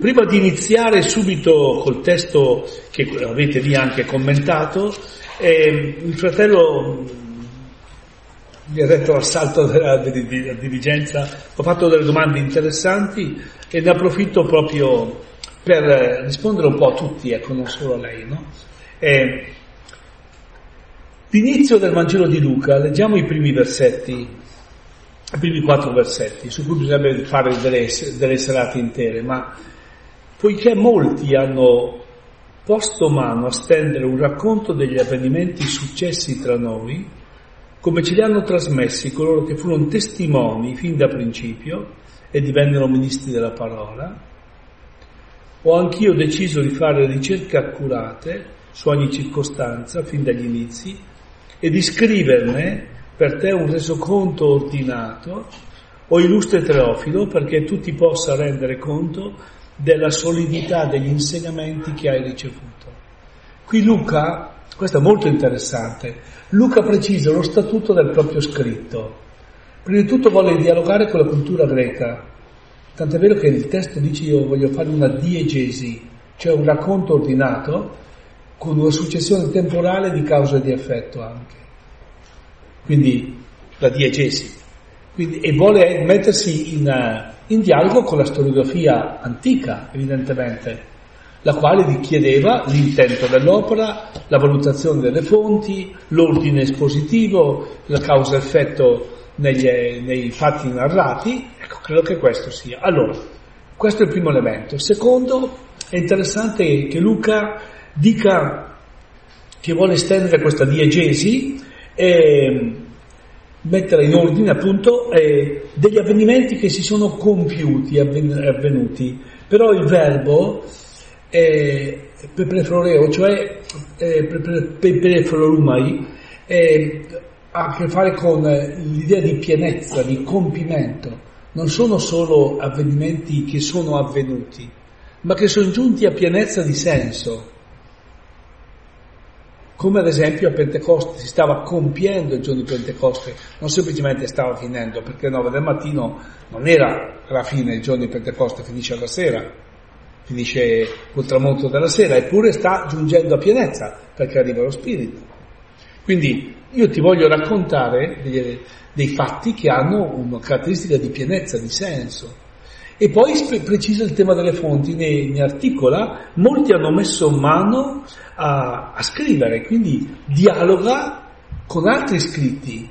Prima di iniziare subito col testo che avete lì anche commentato, eh, il fratello mi ha detto l'assalto della, dirigenza, ho fatto delle domande interessanti e ne approfitto proprio per rispondere un po' a tutti, ecco, non solo a lei. No? Eh, l'inizio del Vangelo di Luca, leggiamo i primi versetti, i primi quattro versetti, su cui bisognerebbe fare delle, delle serate intere, ma poiché molti hanno posto mano a stendere un racconto degli avvenimenti successi tra noi, come ce li hanno trasmessi coloro che furono testimoni fin da principio e divennero ministri della parola, ho anch'io deciso di fare ricerche accurate su ogni circostanza fin dagli inizi e di scriverne per te un resoconto ordinato o illustre Teofilo perché tu ti possa rendere conto della solidità degli insegnamenti che hai ricevuto. Qui Luca, questo è molto interessante, Luca precisa lo statuto del proprio scritto. Prima di tutto vuole dialogare con la cultura greca, tant'è vero che il testo dice io voglio fare una diegesi, cioè un racconto ordinato con una successione temporale di causa e di effetto anche. Quindi la diegesi. Quindi, e vuole mettersi in, in dialogo con la storiografia antica, evidentemente, la quale gli chiedeva l'intento dell'opera, la valutazione delle fonti, l'ordine espositivo, la causa-effetto negli, nei fatti narrati. Ecco, credo che questo sia. Allora, questo è il primo elemento. Secondo, è interessante che Luca dica che vuole estendere questa diegesi e mettere in ordine appunto eh, degli avvenimenti che si sono compiuti, avven- avvenuti, però il verbo eh, peprefloreo, cioè eh, eh, ha a che fare con l'idea di pienezza, di compimento. Non sono solo avvenimenti che sono avvenuti, ma che sono giunti a pienezza di senso come ad esempio a Pentecoste si stava compiendo il giorno di Pentecoste, non semplicemente stava finendo, perché alle 9 del mattino non era la fine il giorno di Pentecoste, finisce alla sera, finisce col tramonto della sera, eppure sta giungendo a pienezza, perché arriva lo Spirito. Quindi io ti voglio raccontare dei, dei fatti che hanno una caratteristica di pienezza, di senso. E poi precisa il tema delle fonti, ne, ne articola, molti hanno messo mano a, a, scrivere, quindi dialoga con altri scritti.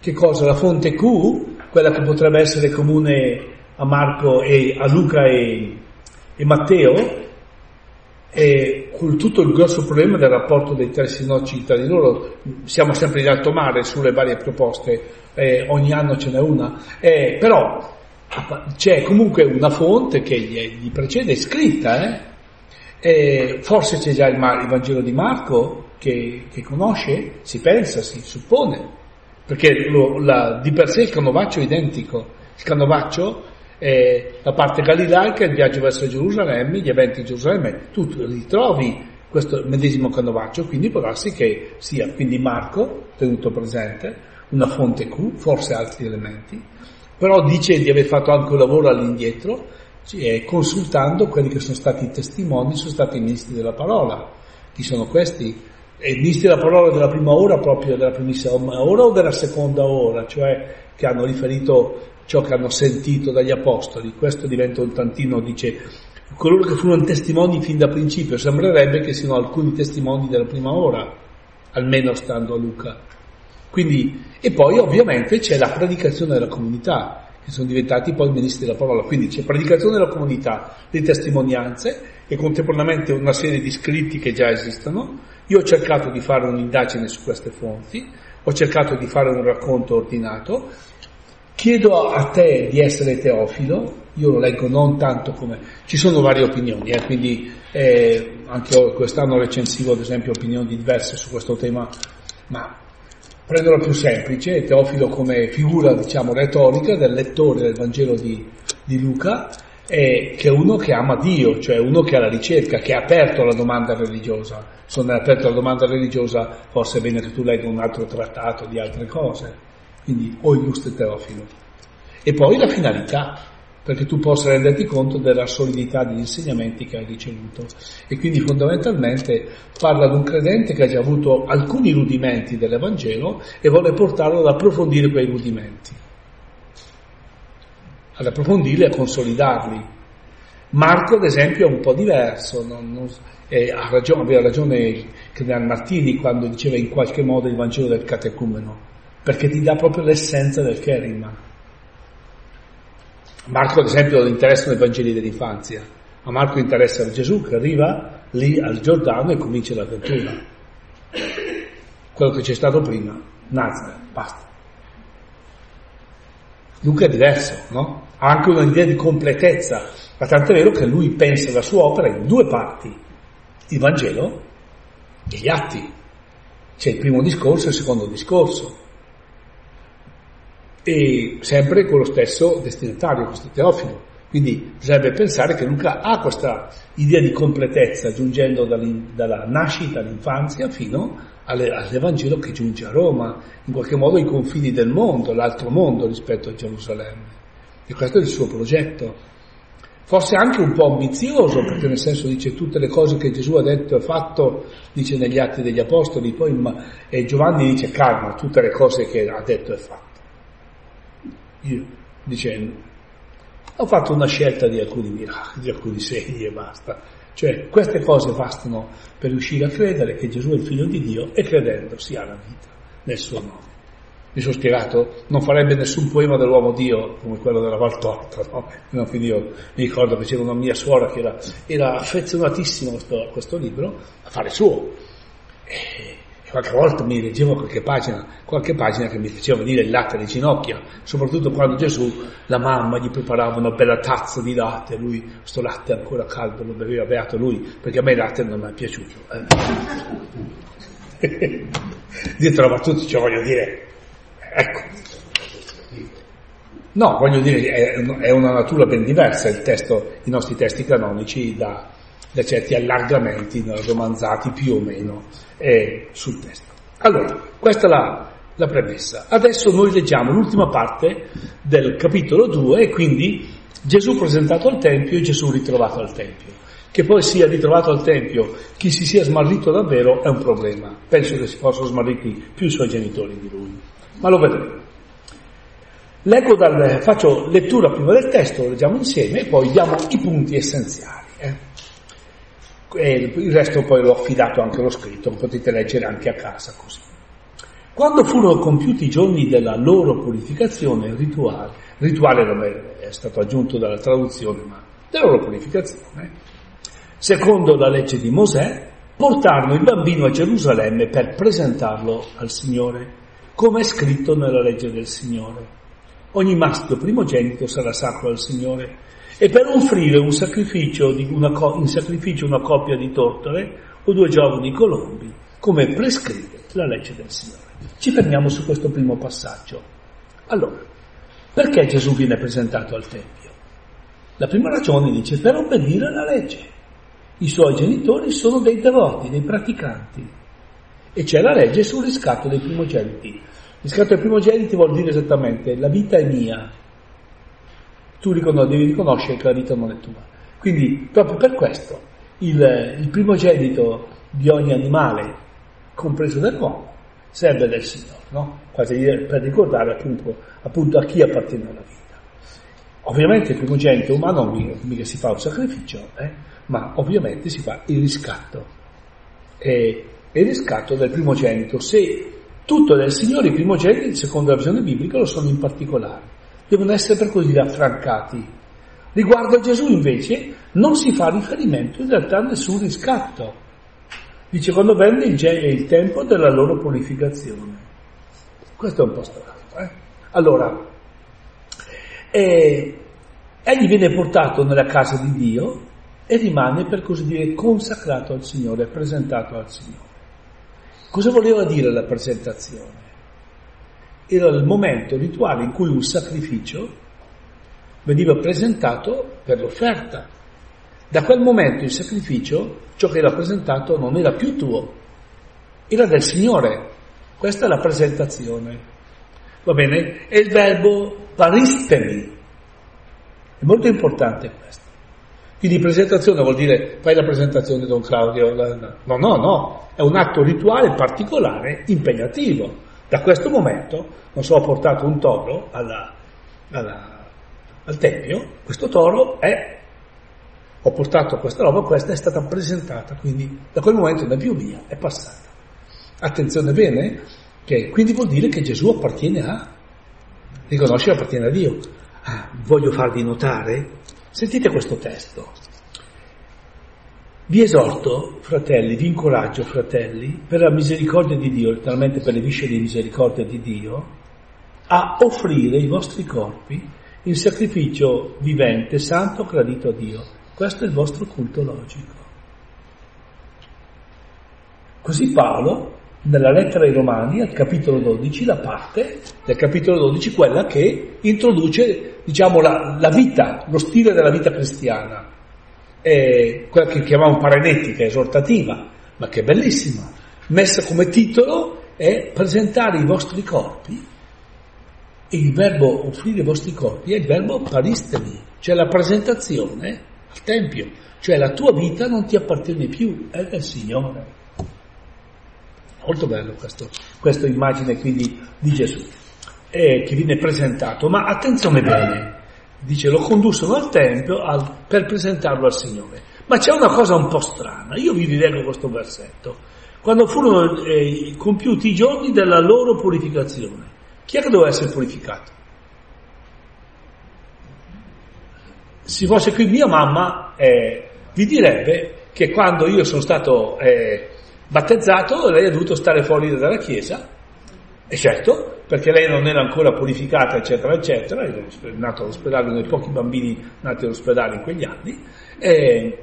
Che cosa? La fonte Q, quella che potrebbe essere comune a Marco e a Luca e, e Matteo, e con tutto il grosso problema del rapporto dei tre sinodici tra di loro, siamo sempre in alto mare sulle varie proposte, eh, ogni anno ce n'è una, eh, però c'è comunque una fonte che gli, precede, scritta, eh? Forse c'è già il, il, Vangelo di Marco che, che, conosce, si pensa, si suppone, perché lo, la, di per sé il canovaccio è identico. Il canovaccio eh, la parte galilaica, il viaggio verso Gerusalemme, gli eventi in Gerusalemme, tu ritrovi questo medesimo canovaccio, quindi può darsi che sia quindi Marco, tenuto presente, una fonte Q, forse altri elementi, però dice di aver fatto anche un lavoro all'indietro, eh, consultando quelli che sono stati i testimoni, sono stati i ministri della parola. Chi sono questi? E ministri della parola della prima ora, proprio della primissima ora o della seconda ora, cioè che hanno riferito ciò che hanno sentito dagli apostoli. Questo diventa un tantino, dice, coloro che furono testimoni fin da principio, sembrerebbe che siano alcuni testimoni della prima ora, almeno stando a Luca. Quindi, e poi ovviamente c'è la predicazione della comunità, che sono diventati poi ministri della parola. Quindi c'è predicazione della comunità, le testimonianze e contemporaneamente una serie di scritti che già esistono. Io ho cercato di fare un'indagine su queste fonti, ho cercato di fare un racconto ordinato. Chiedo a te di essere teofilo, io lo leggo non tanto come... Ci sono varie opinioni, eh, quindi eh, anche quest'anno recensivo ad esempio opinioni diverse su questo tema, ma prendo la più semplice, Teofilo come figura diciamo retorica del lettore del Vangelo di, di Luca, è, che è uno che ama Dio, cioè uno che ha la ricerca, che è aperto alla domanda religiosa. Se non è aperto alla domanda religiosa, forse è bene che tu legga un altro trattato di altre cose. Quindi o illustri Teofilo. E poi la finalità, perché tu possa renderti conto della solidità degli insegnamenti che hai ricevuto. E quindi fondamentalmente parla di un credente che ha già avuto alcuni rudimenti dell'Evangelo e vuole portarlo ad approfondire quei rudimenti, ad approfondirli e a consolidarli. Marco, ad esempio, è un po' diverso, non, non, eh, ha ragione, aveva ragione Cardinal Martini quando diceva in qualche modo il Vangelo del catecumeno, perché ti dà proprio l'essenza del kerima Marco, ad esempio, non interessa i Vangeli dell'infanzia, a Marco interessa Gesù che arriva lì al Giordano e comincia l'avventura. Quello che c'è stato prima, Nazareth, basta. Luca è diverso, no? Ha anche un'idea di completezza, ma tanto è vero che lui pensa la sua opera in due parti, il Vangelo e gli atti. C'è il primo discorso e il secondo discorso e sempre con lo stesso destinatario, questo Teofilo. Quindi bisognerebbe pensare che Luca ha questa idea di completezza, giungendo dalla nascita all'infanzia fino all'Evangelo che giunge a Roma, in qualche modo ai confini del mondo, l'altro mondo rispetto a Gerusalemme. E questo è il suo progetto. Forse anche un po' ambizioso, perché nel senso dice tutte le cose che Gesù ha detto e fatto, dice negli Atti degli Apostoli, poi e Giovanni dice calma, tutte le cose che ha detto e fatto dicendo ho fatto una scelta di alcuni miracoli, di alcuni segni e basta. Cioè queste cose bastano per riuscire a credere che Gesù è il figlio di Dio e credendo si ha la vita nel suo nome. Mi sono spiegato, non farebbe nessun poema dell'uomo Dio come quello della Valtorta, no? no quindi io mi ricordo che c'era una mia suora che era, era affezionatissima a questo, a questo libro, a fare suo. E qualche volta mi leggevo qualche pagina, qualche pagina che mi faceva venire il latte alle ginocchia, soprattutto quando Gesù, la mamma gli preparava una bella tazza di latte, lui, questo latte ancora caldo, lo beveva beato lui, perché a me il latte non mi è piaciuto. Eh. Dietro la battuta ci voglio dire, ecco. No, voglio dire, è una natura ben diversa testo, i nostri testi canonici da, da certi allargamenti romanzati più o meno eh, sul testo. Allora, questa è la, la premessa. Adesso noi leggiamo l'ultima parte del capitolo 2 e quindi Gesù presentato al Tempio e Gesù ritrovato al Tempio. Che poi sia ritrovato al Tempio chi si sia smarrito davvero è un problema. Penso che si fossero smarriti più i suoi genitori di lui. Ma lo vedremo. Dal, faccio lettura prima del testo, lo leggiamo insieme e poi diamo i punti essenziali. Eh e il resto poi l'ho affidato anche allo scritto, potete leggere anche a casa così. Quando furono compiuti i giorni della loro purificazione, il rituale, rituale è stato aggiunto dalla traduzione, ma della loro purificazione, secondo la legge di Mosè, portarono il bambino a Gerusalemme per presentarlo al Signore, come è scritto nella legge del Signore. Ogni maschio primogenito sarà sacro al Signore e per offrire un sacrificio, una, in sacrificio una coppia di tortore o due giovani colombi, come prescrive la legge del Signore. Ci fermiamo su questo primo passaggio. Allora, perché Gesù viene presentato al Tempio? La prima ragione dice per obbedire alla legge. I suoi genitori sono dei devoti, dei praticanti. E c'è la legge sul riscatto dei primogeniti. Riscatto dei primogeniti vuol dire esattamente la vita è mia. Tu devi riconoscere che la vita non è tua. Quindi proprio per questo il, il primogenito di ogni animale, compreso dell'uomo, serve del Signore, no? Quasi per ricordare appunto, appunto, a chi appartiene la vita. Ovviamente il primogenito umano mica, mica si fa un sacrificio, eh? ma ovviamente si fa il riscatto. E, il riscatto del primogenito, se tutto del Signore, i primogeniti, secondo la visione biblica, lo sono in particolare. Devono essere per così dire affrancati. Riguardo a Gesù invece non si fa riferimento in realtà a nessun riscatto. Dice quando venne il, il tempo della loro purificazione. Questo è un po' strano. Eh? Allora, eh, egli viene portato nella casa di Dio e rimane per così dire consacrato al Signore, presentato al Signore. Cosa voleva dire la presentazione? Era il momento rituale in cui un sacrificio veniva presentato per l'offerta. Da quel momento il sacrificio, ciò che era presentato, non era più tuo, era del Signore. Questa è la presentazione. Va bene? E il verbo paristemi. È molto importante questo. Quindi presentazione vuol dire fai la presentazione Don Claudio. No, no, no, è un atto rituale particolare, impegnativo. Da questo momento, non so, ho portato un toro alla, alla, al tempio, questo toro è, ho portato questa roba, questa è stata presentata, quindi da quel momento non è più mia, è passata. Attenzione bene, che quindi vuol dire che Gesù appartiene a, riconosce appartiene a Dio. Ah, voglio farvi notare, sentite questo testo. Vi esorto, fratelli, vi incoraggio, fratelli, per la misericordia di Dio, letteralmente per le viscere di misericordia di Dio, a offrire i vostri corpi in sacrificio vivente, santo, gradito a Dio. Questo è il vostro culto logico. Così Paolo nella lettera ai Romani, al capitolo 12, la parte del capitolo 12, quella che introduce, diciamo, la, la vita, lo stile della vita cristiana, è quella che chiamiamo paranetica, esortativa, ma che è bellissima, messa come titolo è presentare i vostri corpi, il verbo offrire i vostri corpi è il verbo paristemi, cioè la presentazione al Tempio, cioè la tua vita non ti appartiene più, è del Signore. Molto bello questo, questa immagine qui di, di Gesù, eh, che viene presentato, ma attenzione bene, dice lo condussero al Tempio al, per presentarlo al Signore. Ma c'è una cosa un po' strana, io vi rileggo questo versetto. Quando furono eh, compiuti i giorni della loro purificazione, chi è che doveva essere purificato? Se fosse qui mia mamma, eh, vi direbbe che quando io sono stato eh, battezzato lei ha dovuto stare fuori dalla chiesa, e certo, perché lei non era ancora purificata, eccetera, eccetera, è nato all'ospedale, uno dei pochi bambini nati all'ospedale in quegli anni, e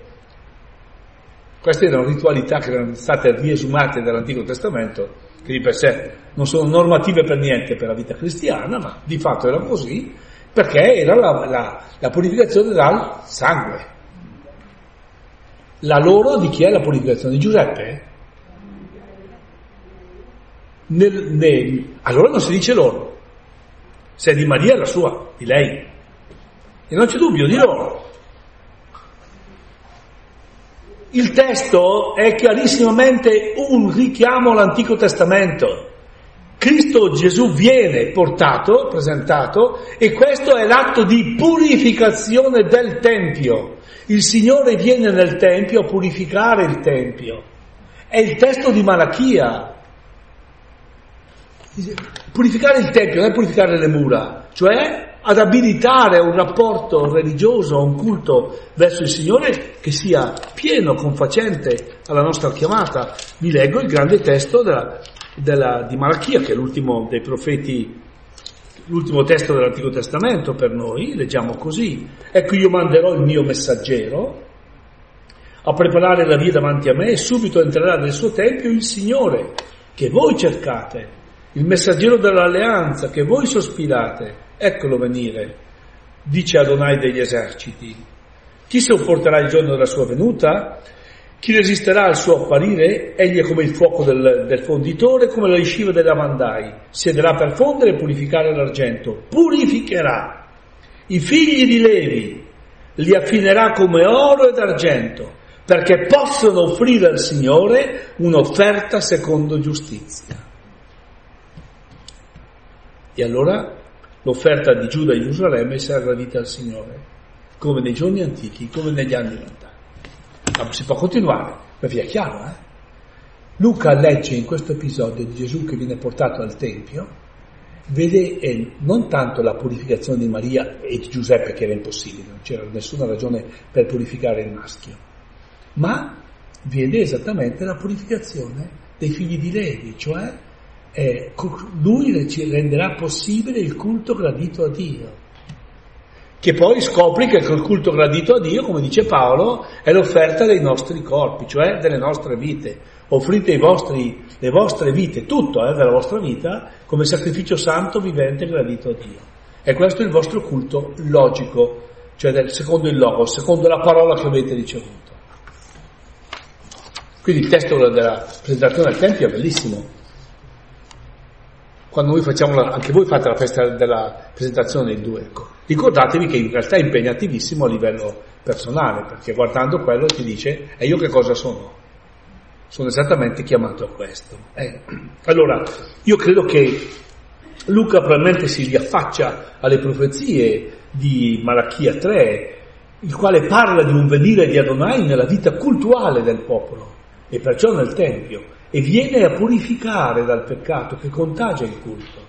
queste erano ritualità che erano state riesumate dall'Antico Testamento, che di per sé non sono normative per niente per la vita cristiana, ma di fatto era così, perché era la, la, la purificazione dal sangue. La loro di chi è la purificazione? Di Giuseppe? Nel, nel, allora non si dice loro, se è di Maria è la sua, di lei. E non c'è dubbio, di loro. Il testo è chiarissimamente un richiamo all'Antico Testamento. Cristo Gesù viene portato, presentato, e questo è l'atto di purificazione del Tempio. Il Signore viene nel Tempio a purificare il Tempio. È il testo di Malachia, Purificare il Tempio non è purificare le mura, cioè ad abilitare un rapporto religioso, un culto verso il Signore che sia pieno, confacente alla nostra chiamata. Vi leggo il grande testo della, della, di Malachia, che è l'ultimo dei profeti, l'ultimo testo dell'Antico Testamento per noi, leggiamo così. Ecco io manderò il mio messaggero a preparare la via davanti a me e subito entrerà nel suo Tempio il Signore che voi cercate il messaggero dell'alleanza che voi sospirate, eccolo venire. dice Adonai degli eserciti. Chi sopporterà il giorno della sua venuta? Chi resisterà al suo apparire? Egli è come il fuoco del, del fonditore, come la lisciva dei lavandai. Siederà per fondere e purificare l'argento. Purificherà i figli di Levi, li affinerà come oro ed argento, perché possono offrire al Signore un'offerta secondo giustizia. E allora l'offerta di Giuda e Gerusalemme sarà gradita al Signore, come nei giorni antichi, come negli anni lontani. Ma si può continuare, ma vi è chiaro, eh? Luca legge in questo episodio di Gesù che viene portato al Tempio, vede eh, non tanto la purificazione di Maria e di Giuseppe che era impossibile, non c'era nessuna ragione per purificare il maschio, ma vede esattamente la purificazione dei figli di Levi, cioè eh, lui ci renderà possibile il culto gradito a Dio. Che poi scopri che il culto gradito a Dio, come dice Paolo, è l'offerta dei nostri corpi, cioè delle nostre vite. Offrite vostri, le vostre vite, tutto eh, della vostra vita, come sacrificio santo, vivente e gradito a Dio. E questo è il vostro culto logico, cioè del, secondo il logo, secondo la parola che avete ricevuto. Quindi il testo della presentazione al Tempio è bellissimo quando noi facciamo, la, anche voi fate la festa della presentazione dei due, ecco. ricordatevi che in realtà è impegnativissimo a livello personale, perché guardando quello ti dice, e io che cosa sono? Sono esattamente chiamato a questo. Eh. Allora, io credo che Luca probabilmente si riaffaccia alle profezie di Malachia 3, il quale parla di un venire di Adonai nella vita cultuale del popolo e perciò nel Tempio e viene a purificare dal peccato che contagia il culto.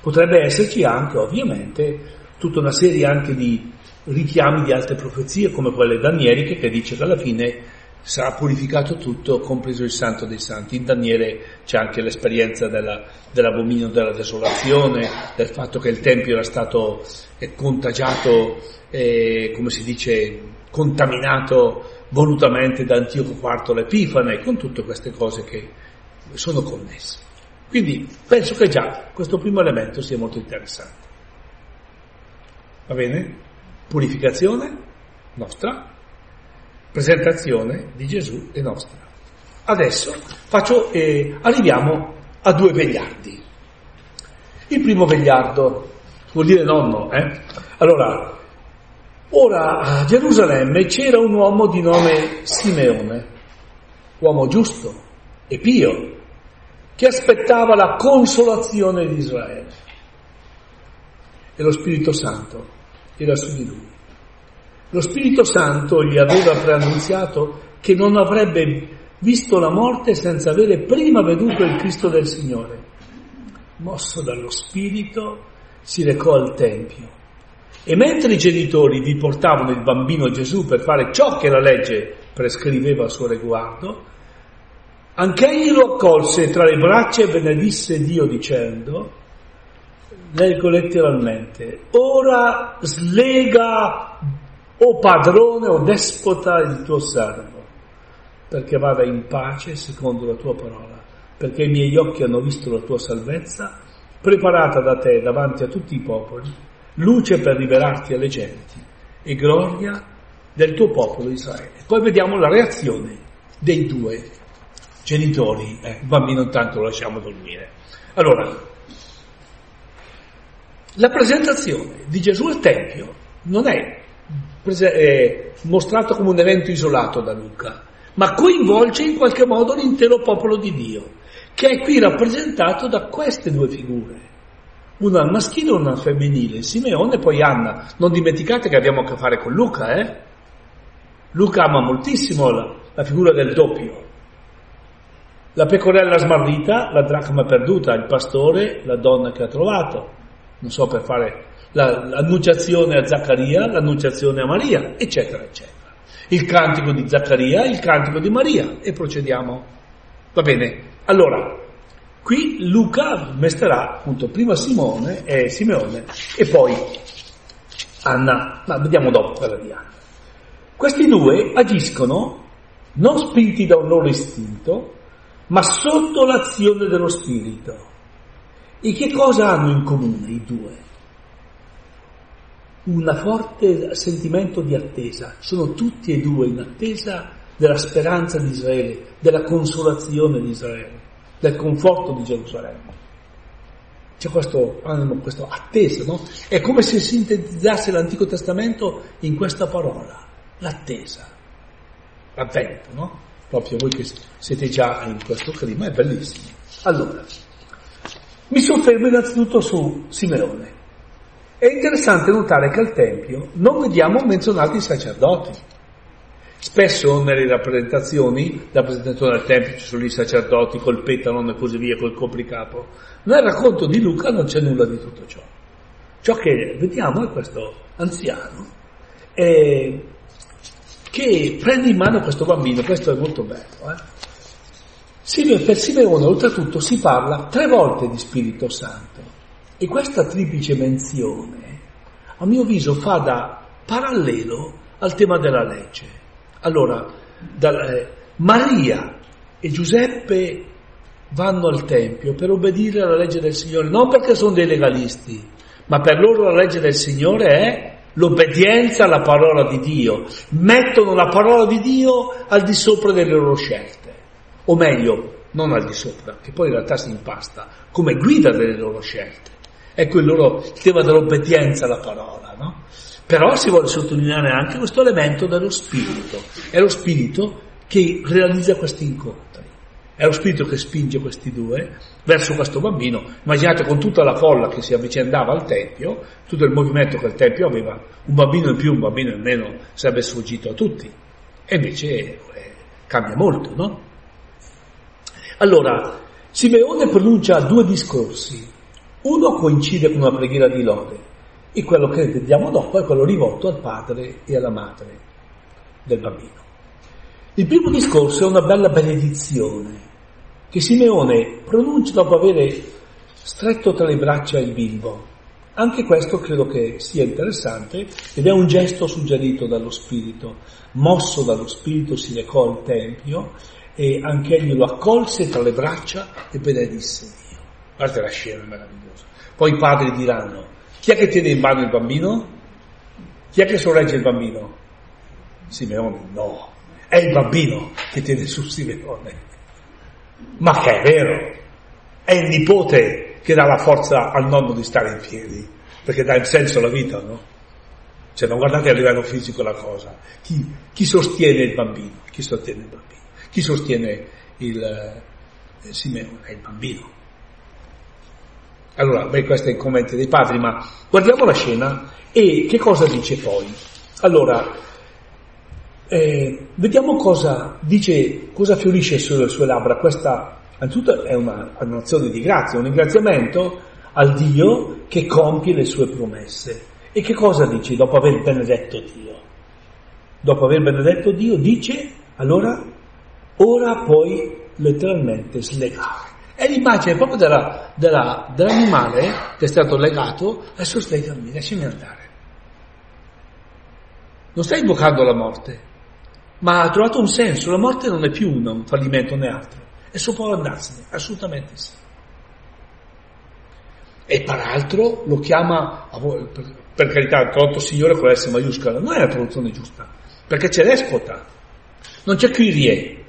Potrebbe esserci anche, ovviamente, tutta una serie anche di richiami di altre profezie, come quelle danieliche, che dice che alla fine sarà purificato tutto, compreso il santo dei santi. In Daniele c'è anche l'esperienza della, dell'abominio della desolazione, del fatto che il Tempio era stato eh, contagiato, eh, come si dice, contaminato volutamente da Antioco IV l'Epifane, con tutte queste cose che sono connesse. Quindi penso che già questo primo elemento sia molto interessante. Va bene? Purificazione nostra, presentazione di Gesù e nostra. Adesso faccio, eh, arriviamo a due vegliardi. Il primo vegliardo vuol dire nonno, eh? Allora, Ora a Gerusalemme c'era un uomo di nome Simeone, uomo giusto e pio, che aspettava la consolazione di Israele. E lo Spirito Santo era su di lui. Lo Spirito Santo gli aveva preannunziato che non avrebbe visto la morte senza avere prima veduto il Cristo del Signore. Mosso dallo Spirito si recò al Tempio e mentre i genitori vi portavano il bambino Gesù per fare ciò che la legge prescriveva a suo riguardo, anch'egli lo accolse tra le braccia e benedisse Dio dicendo, leggo letteralmente, ora slega, o padrone o despota, il tuo servo, perché vada in pace secondo la tua parola, perché i miei occhi hanno visto la tua salvezza, preparata da te davanti a tutti i popoli luce per liberarti alle genti e gloria del tuo popolo Israele. Poi vediamo la reazione dei due genitori. Eh, bambino intanto lo lasciamo dormire. Allora, la presentazione di Gesù al Tempio non è, prese- è mostrato come un evento isolato da Luca, ma coinvolge in qualche modo l'intero popolo di Dio, che è qui rappresentato da queste due figure una al maschile e una al femminile, Simeone e poi Anna. Non dimenticate che abbiamo a che fare con Luca, eh? Luca ama moltissimo la, la figura del doppio. La pecorella smarrita, la dracma perduta, il pastore, la donna che ha trovato. Non so per fare la, l'annunciazione a Zaccaria, l'annunciazione a Maria, eccetera, eccetera. Il cantico di Zaccaria, il cantico di Maria e procediamo. Va bene. Allora, Qui Luca mesterà appunto prima Simone e Simeone e poi Anna, ma vediamo dopo quella di Anna. Questi due agiscono non spinti da un loro istinto, ma sotto l'azione dello Spirito. E che cosa hanno in comune i due? un forte sentimento di attesa, sono tutti e due in attesa della speranza di Israele, della consolazione di Israele, del conforto di Gerusalemme. C'è questo animo, questa attesa, no? È come se sintetizzasse l'Antico Testamento in questa parola, l'attesa, l'avvento, no? Proprio voi che siete già in questo clima, è bellissimo. Allora, mi soffermo innanzitutto su Simeone. È interessante notare che al Tempio non vediamo menzionati i sacerdoti. Spesso nelle rappresentazioni, la presentazione del Tempio ci sono i sacerdoti col petano e così via, col copricapo. Nel racconto di Luca non c'è nulla di tutto ciò. Ciò che vediamo è questo anziano eh, che prende in mano questo bambino, questo è molto bello. Eh? Per Simeone oltretutto si parla tre volte di Spirito Santo. E questa triplice menzione, a mio avviso, fa da parallelo al tema della legge. Allora, da, eh, Maria e Giuseppe vanno al Tempio per obbedire alla legge del Signore, non perché sono dei legalisti, ma per loro la legge del Signore è l'obbedienza alla parola di Dio. Mettono la parola di Dio al di sopra delle loro scelte, o meglio, non al di sopra, che poi in realtà si impasta, come guida delle loro scelte. Ecco il loro il tema dell'obbedienza alla parola, no? Però si vuole sottolineare anche questo elemento dello spirito. È lo spirito che realizza questi incontri. È lo spirito che spinge questi due verso questo bambino. Immaginate con tutta la folla che si avvicendava al Tempio, tutto il movimento che il Tempio aveva, un bambino in più, un bambino in meno sarebbe sfuggito a tutti. E invece eh, cambia molto, no? Allora, Simeone pronuncia due discorsi uno coincide con una preghiera di lode e quello che vediamo dopo è quello rivolto al padre e alla madre del bambino. Il primo discorso è una bella benedizione che Simeone pronuncia dopo aver stretto tra le braccia il bimbo. Anche questo credo che sia interessante ed è un gesto suggerito dallo Spirito. Mosso dallo Spirito si recò al Tempio e anche egli lo accolse tra le braccia e benedisse Dio. Guardate la scena meravigliosa. Poi i padri diranno, chi è che tiene in mano il bambino? Chi è che sorregge il bambino? Simeone, no, è il bambino che tiene su Simeone. Ma che è vero, è il nipote che dà la forza al nonno di stare in piedi, perché dà il senso alla vita, no? Cioè non guardate a livello fisico la cosa. Chi, chi sostiene il bambino? Chi sostiene il bambino? Chi sostiene il eh, Simeone? È il bambino. Allora, beh, questo è il commento dei padri, ma guardiamo la scena e che cosa dice poi? Allora, eh, vediamo cosa dice, cosa fiorisce sulle sue labbra. Questa, anzitutto, è una, un'azione di grazia, un ringraziamento al Dio che compie le sue promesse. E che cosa dice dopo aver benedetto Dio? Dopo aver benedetto Dio dice, allora, ora puoi letteralmente slegare. È l'immagine proprio della, della, dell'animale che è stato legato, adesso slegami, lasciami andare. Non stai invocando la morte, ma ha trovato un senso. La morte non è più un fallimento né altro. E so può andarsene, assolutamente sì. E peraltro lo chiama, per carità, tradotto Signore con la S maiuscola, non è la traduzione giusta, perché c'è l'espota, non c'è Kyrie,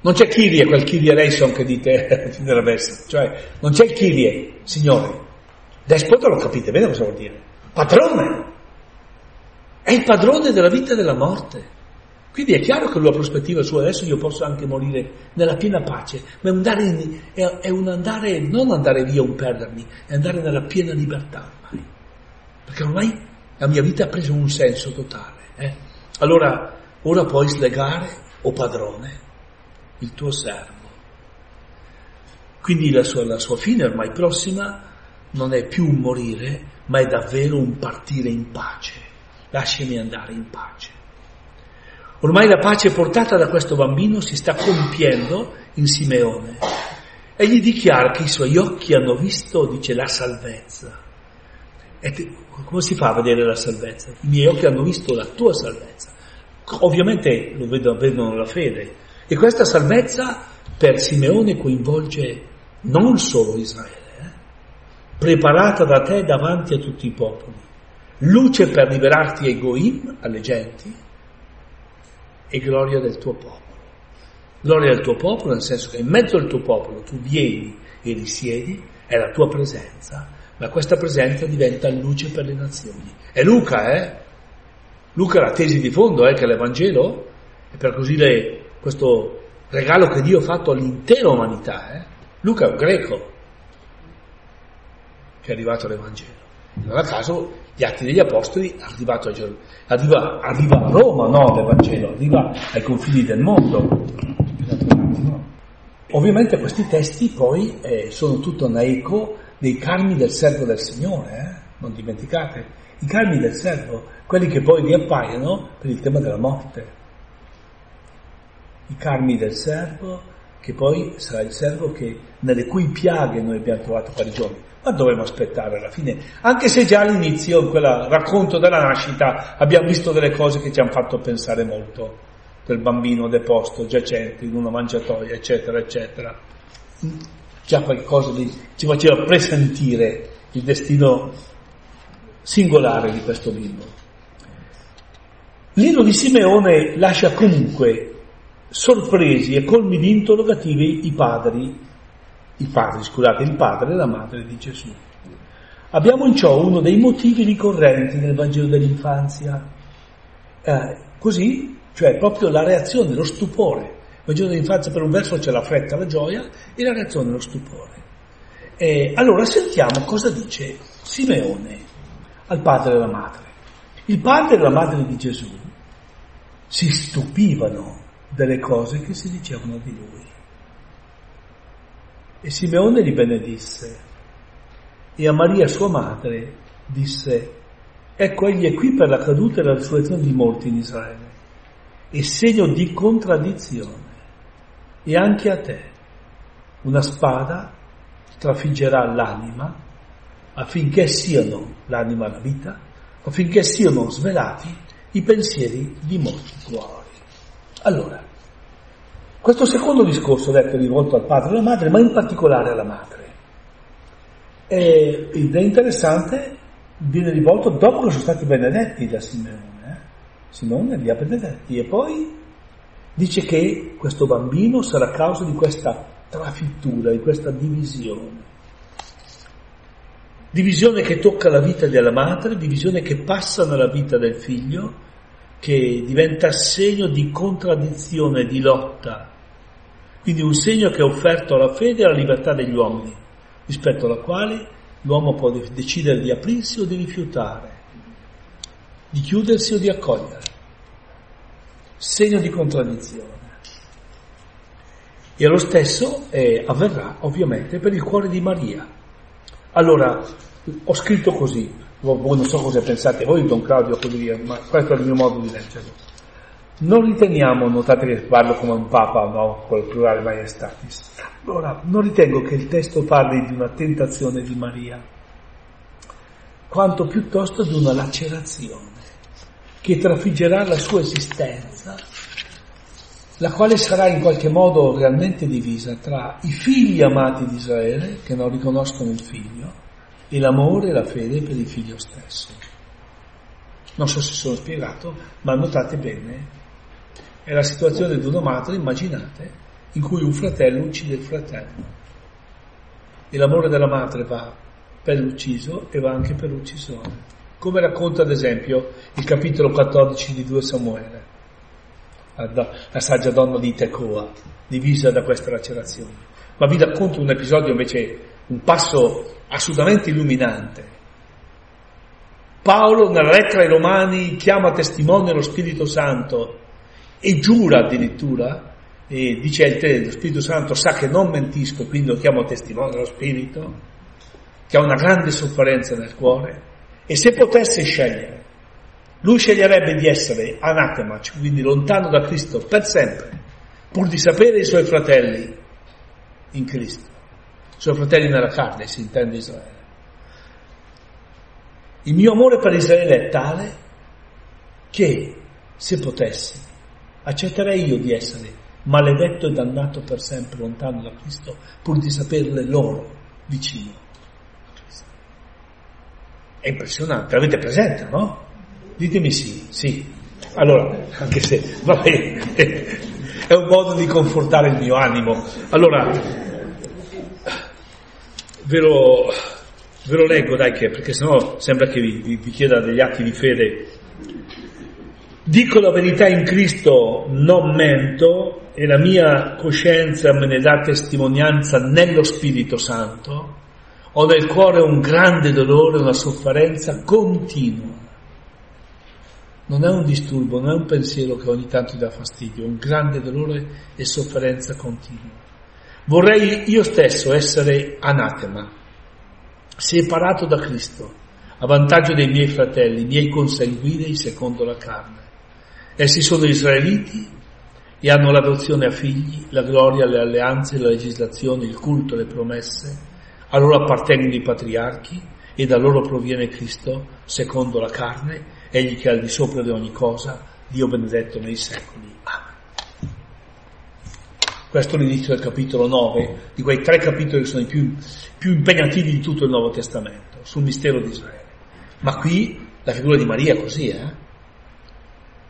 non c'è Kyrie, quel Kyrie Reison che dite nella messa, cioè non c'è il Kyrie, Signore. Despota lo capite bene cosa vuol dire. Padrone. È il padrone della vita e della morte. Quindi è chiaro che la prospettiva sua adesso io posso anche morire nella piena pace, ma è un in, è un andare non andare via, un perdermi, è andare nella piena libertà ormai. Perché ormai la mia vita ha preso un senso totale. Eh? Allora, ora puoi slegare, o padrone, il tuo servo. Quindi la sua, la sua fine ormai prossima non è più un morire, ma è davvero un partire in pace. Lasciami andare in pace. Ormai la pace portata da questo bambino si sta compiendo in Simeone. Egli dichiara che i suoi occhi hanno visto, dice, la salvezza. Te, come si fa a vedere la salvezza? I miei occhi hanno visto la tua salvezza. Ovviamente lo vedono, vedono la fede, e questa salvezza per Simeone coinvolge non solo Israele, eh? preparata da te davanti a tutti i popoli. luce per liberarti ai goim, alle genti, e gloria del tuo popolo. Gloria del tuo popolo nel senso che in mezzo al tuo popolo tu vieni e risiedi, è la tua presenza, ma questa presenza diventa luce per le nazioni. È Luca, eh? Luca la tesi di fondo è che l'Evangelo è per così le, questo regalo che Dio ha fatto all'intera umanità. Eh? Luca è un greco che è arrivato all'Evangelo. Non a caso gli Atti degli Apostoli arrivato a, arriva, arriva a Roma, no l'Evangelo, arriva ai confini del mondo. Ovviamente questi testi poi eh, sono tutto un eco dei carmi del servo del Signore, eh? non dimenticate, i carmi del servo, quelli che poi riappaiono per il tema della morte. I carmi del servo, che poi sarà il servo che, nelle cui piaghe noi abbiamo trovato guarigione. Ma dovremmo aspettare alla fine, anche se già all'inizio, in quel racconto della nascita, abbiamo visto delle cose che ci hanno fatto pensare molto del bambino deposto, giacente in una mangiatoia, eccetera, eccetera. Già qualcosa di, ci faceva presentire il destino singolare di questo bimbo. L'inno di Simeone lascia comunque sorpresi e colmi di interrogativi i padri, i padri, scusate, il padre e la madre di Gesù. Abbiamo in ciò uno dei motivi ricorrenti nel Vangelo dell'infanzia. Eh, così cioè proprio la reazione, lo stupore. Il Vangelo dell'infanzia per un verso c'è la fretta, la gioia e la reazione, lo stupore. E allora sentiamo cosa dice Simeone al padre e alla madre. Il padre e la madre di Gesù si stupivano delle cose che si dicevano di lui. E Simeone li benedisse e a Maria sua madre disse, ecco egli è qui per la caduta e la risurrezione di molti in Israele e segno di contraddizione. E anche a te una spada trafiggerà l'anima affinché siano l'anima e la vita, affinché siano svelati i pensieri di molti cuori. Allora, questo secondo discorso detto rivolto al padre e alla madre, ma in particolare alla madre, ed è interessante, viene rivolto dopo che sono stati benedetti da Simeone. Simone li ha benedetti e poi dice che questo bambino sarà causa di questa trafittura, di questa divisione. Divisione che tocca la vita della madre, divisione che passa nella vita del figlio, che diventa segno di contraddizione, di lotta. Quindi un segno che è offerto alla fede e alla libertà degli uomini, rispetto alla quale l'uomo può decidere di aprirsi o di rifiutare di chiudersi o di accogliere. Segno di contraddizione. E lo stesso eh, avverrà ovviamente per il cuore di Maria. Allora, ho scritto così, voi non so cosa pensate voi, Don Claudio, così ma questo è il mio modo di leggerlo. Non riteniamo, notate che parlo come un papa, no, con il plurale maestatis. Allora, non ritengo che il testo parli di una tentazione di Maria, quanto piuttosto di una lacerazione che trafiggerà la sua esistenza, la quale sarà in qualche modo realmente divisa tra i figli amati di Israele, che non riconoscono il figlio, e l'amore e la fede per il figlio stesso. Non so se sono spiegato, ma notate bene, è la situazione di una madre, immaginate, in cui un fratello uccide il fratello. E l'amore della madre va per l'ucciso e va anche per l'uccisore come racconta ad esempio il capitolo 14 di 2 Samuele, la, saggia donna di Tecoa, divisa da queste lacerazioni. Ma vi racconto un episodio invece, un passo assolutamente illuminante. Paolo nella lettera ai Romani chiama testimone lo Spirito Santo e giura addirittura, e dice lo Spirito Santo sa che non mentisco, quindi lo chiamo testimone dello Spirito, che ha una grande sofferenza nel cuore, e se potesse scegliere, lui sceglierebbe di essere anatema, cioè quindi lontano da Cristo per sempre, pur di sapere i suoi fratelli in Cristo, i suoi fratelli nella carne, si intende Israele. Il mio amore per Israele è tale che, se potessi, accetterei io di essere maledetto e dannato per sempre lontano da Cristo, pur di saperle loro vicino È impressionante, l'avete presente, no? Ditemi sì, sì. Allora, anche se, va bene, è un modo di confortare il mio animo. Allora, ve lo, ve lo leggo, dai, che, perché sennò sembra che vi, vi, vi chieda degli atti di fede. Dico la verità in Cristo, non mento, e la mia coscienza me ne dà testimonianza nello Spirito Santo. Ho nel cuore un grande dolore, una sofferenza continua non è un disturbo, non è un pensiero che ogni tanto dà fastidio, è un grande dolore e sofferenza continua. Vorrei io stesso essere anatema, separato da Cristo, a vantaggio dei miei fratelli, miei consanguinei secondo la carne. Essi sono israeliti e hanno l'adozione a figli, la gloria, le alleanze, la legislazione, il culto, le promesse. A loro appartengono i patriarchi e da loro proviene Cristo secondo la carne egli che è al di sopra di ogni cosa, Dio benedetto nei secoli. Amen. Questo è l'inizio del capitolo 9, di quei tre capitoli che sono i più, più impegnativi di tutto il Nuovo Testamento, sul mistero di Israele. Ma qui la figura di Maria è così, eh?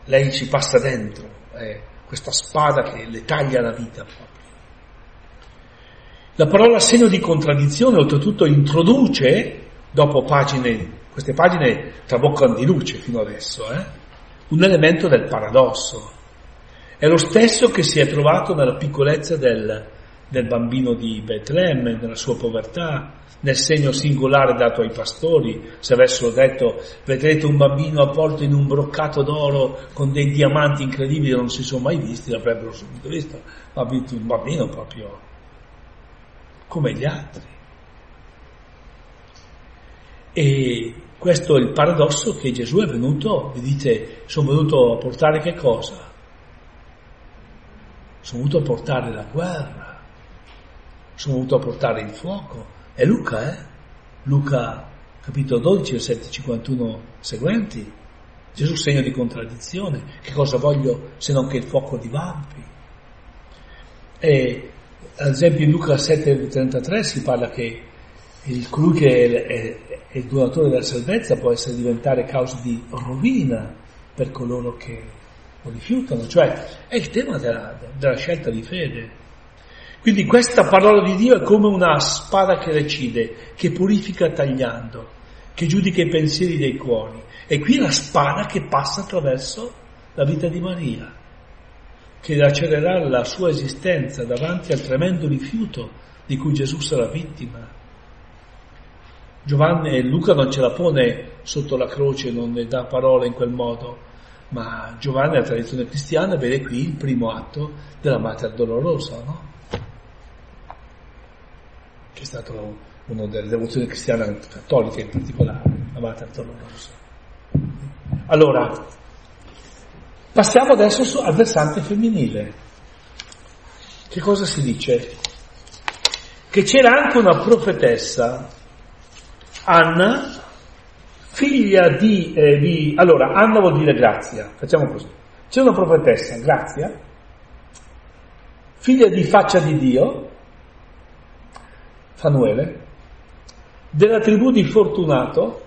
Lei ci passa dentro, è questa spada che le taglia la vita proprio. La parola segno di contraddizione oltretutto introduce, dopo pagine queste pagine traboccano di luce fino adesso, eh? un elemento del paradosso. È lo stesso che si è trovato nella piccolezza del, del bambino di Betlemme, nella sua povertà, nel segno singolare dato ai pastori, se avessero detto vedrete un bambino avvolto in un broccato d'oro con dei diamanti incredibili che non si sono mai visti, l'avrebbero subito visto, ma un bambino proprio come gli altri. E questo è il paradosso che Gesù è venuto, vi dite, sono venuto a portare che cosa? Sono venuto a portare la guerra, sono venuto a portare il fuoco. È Luca, eh? Luca capitolo 12, versetti 51 seguenti. Gesù segno di contraddizione. Che cosa voglio se non che il fuoco divampi? E ad esempio in Luca 7,33 si parla che il, colui che è, è, è, il donatore della salvezza può essere diventare causa di rovina per coloro che lo rifiutano, cioè è il tema della, della scelta di fede. Quindi questa parola di Dio è come una spada che recide, che purifica tagliando, che giudica i pensieri dei cuori. E qui è la spada che passa attraverso la vita di Maria, che lacererà la sua esistenza davanti al tremendo rifiuto di cui Gesù sarà vittima. Giovanni e Luca non ce la pone sotto la croce, non ne dà parole in quel modo, ma Giovanni, la tradizione cristiana, vede qui il primo atto della Mater Dolorosa, no? Che è stato una delle devozioni cristiane cattoliche in particolare, la Mater Dolorosa. Allora, passiamo adesso al versante femminile. Che cosa si dice? Che c'era anche una profetessa Anna, figlia di, eh, di, Allora, Anna vuol dire grazia, facciamo così. C'è una profetessa, Grazia, figlia di faccia di Dio, Fanuele, della tribù di Fortunato,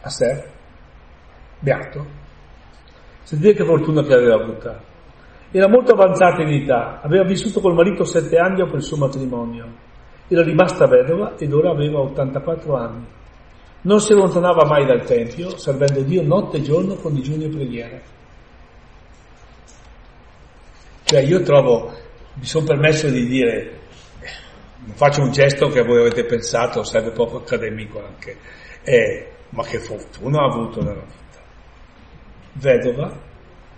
Aser, Beato. Sentite che fortuna che aveva avuta. Era molto avanzata in età, aveva vissuto col marito sette anni dopo il suo matrimonio era rimasta vedova ed ora aveva 84 anni. Non si allontanava mai dal Tempio, servendo Dio notte e giorno con digiuni e preghiere. Cioè io trovo, mi sono permesso di dire, faccio un gesto che voi avete pensato, serve poco accademico anche, eh, ma che fortuna ha avuto nella vita. Vedova,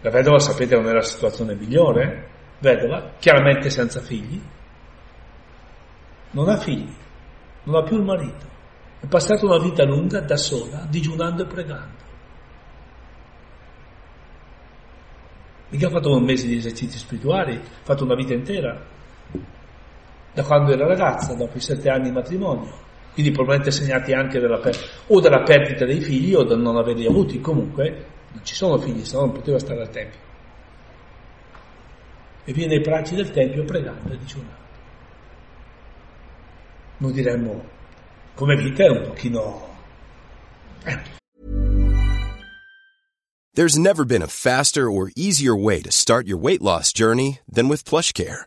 la vedova sapete non è la situazione migliore, vedova, chiaramente senza figli, non ha figli, non ha più il marito, è passata una vita lunga da sola, digiunando e pregando. Mica ha fatto un mese di esercizi spirituali, ha fatto una vita intera, da quando era ragazza, dopo i sette anni di matrimonio. Quindi probabilmente segnati anche dalla per- o dalla perdita dei figli o da non averli avuti. Comunque non ci sono figli, se no non poteva stare al Tempio. E viene ai bracci del Tempio pregando e digiunando noi diremmo come vita è un pochino There's never been a faster or easier way to start your weight loss journey than with PlushCare.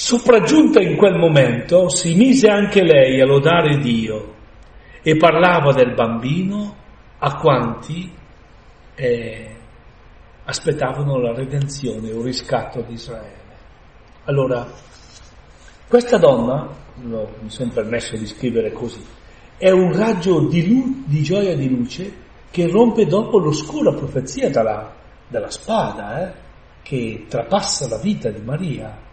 Sopraggiunta in quel momento, si mise anche lei a lodare Dio e parlava del bambino a quanti eh, aspettavano la redenzione o riscatto di Israele. Allora, questa donna, no, mi sono permesso di scrivere così, è un raggio di, lu- di gioia e di luce che rompe dopo l'oscura profezia dalla, della spada, eh, che trapassa la vita di Maria.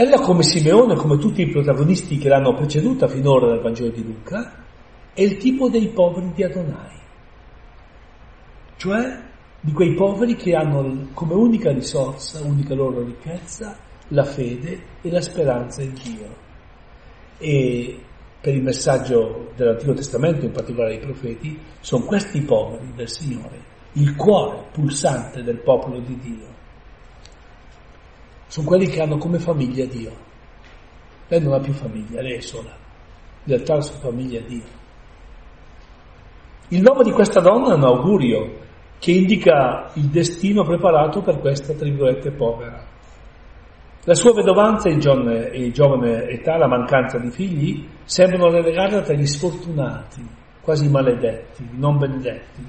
Ella, come Simeone, come tutti i protagonisti che l'hanno preceduta finora nel Vangelo di Luca, è il tipo dei poveri di Adonai, cioè di quei poveri che hanno come unica risorsa, unica loro ricchezza, la fede e la speranza in Dio. E per il messaggio dell'Antico Testamento, in particolare i profeti, sono questi poveri del Signore, il cuore pulsante del popolo di Dio. Sono quelli che hanno come famiglia Dio. Lei non ha più famiglia, lei è sola. In realtà la sua famiglia è Dio. Il nome di questa donna è un augurio che indica il destino preparato per questa, tra povera. La sua vedovanza in giovane, in giovane età, la mancanza di figli, sembrano relegarla tra gli sfortunati, quasi maledetti, non benedetti.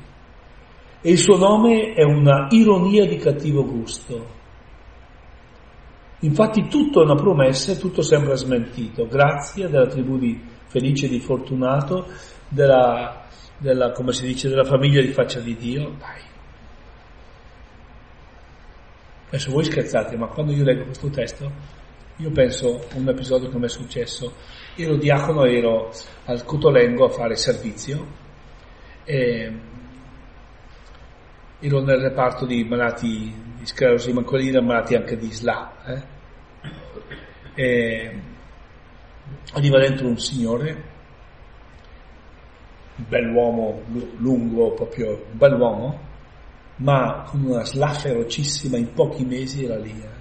E il suo nome è una ironia di cattivo gusto. Infatti tutto è una promessa e tutto sembra smentito. Grazia della tribù di Felice di Fortunato, della, della, come si dice, della famiglia di faccia di Dio. Dai. Adesso voi scherzate, ma quando io leggo questo testo, io penso a un episodio che mi è successo. Ero diacono, ero al Cotolengo a fare servizio e ero nel reparto di malati di sclerosi mancolina, malati anche di SLA. Eh? E arriva dentro un signore, un bell'uomo lungo, proprio un bell'uomo, ma con una SLA ferocissima in pochi mesi era lì. Eh?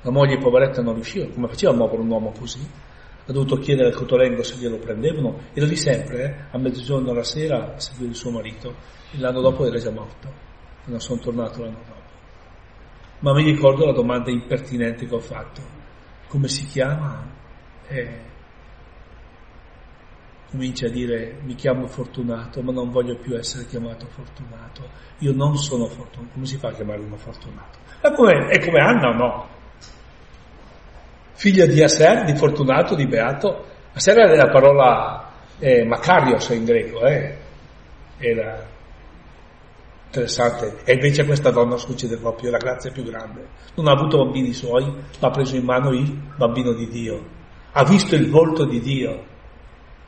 La moglie poveretta non riusciva, come faceva a muovere un uomo così? Ha dovuto chiedere al Cotolengo se glielo prendevano, era lì sempre, eh? a mezzogiorno alla sera a seguire il suo marito, e l'anno dopo era già morto, non sono tornato l'anno dopo. Ma mi ricordo la domanda impertinente che ho fatto, come si chiama? Eh, comincia a dire mi chiamo Fortunato, ma non voglio più essere chiamato Fortunato, io non sono Fortunato, come si fa a chiamare uno Fortunato? È come, è come Anna o no? Figlia di Aser, di Fortunato, di Beato. Aser è la parola eh, Macarios in greco, eh? era interessante. E invece questa donna succede proprio la grazia più grande. Non ha avuto bambini suoi, ma ha preso in mano il bambino di Dio. Ha visto il volto di Dio.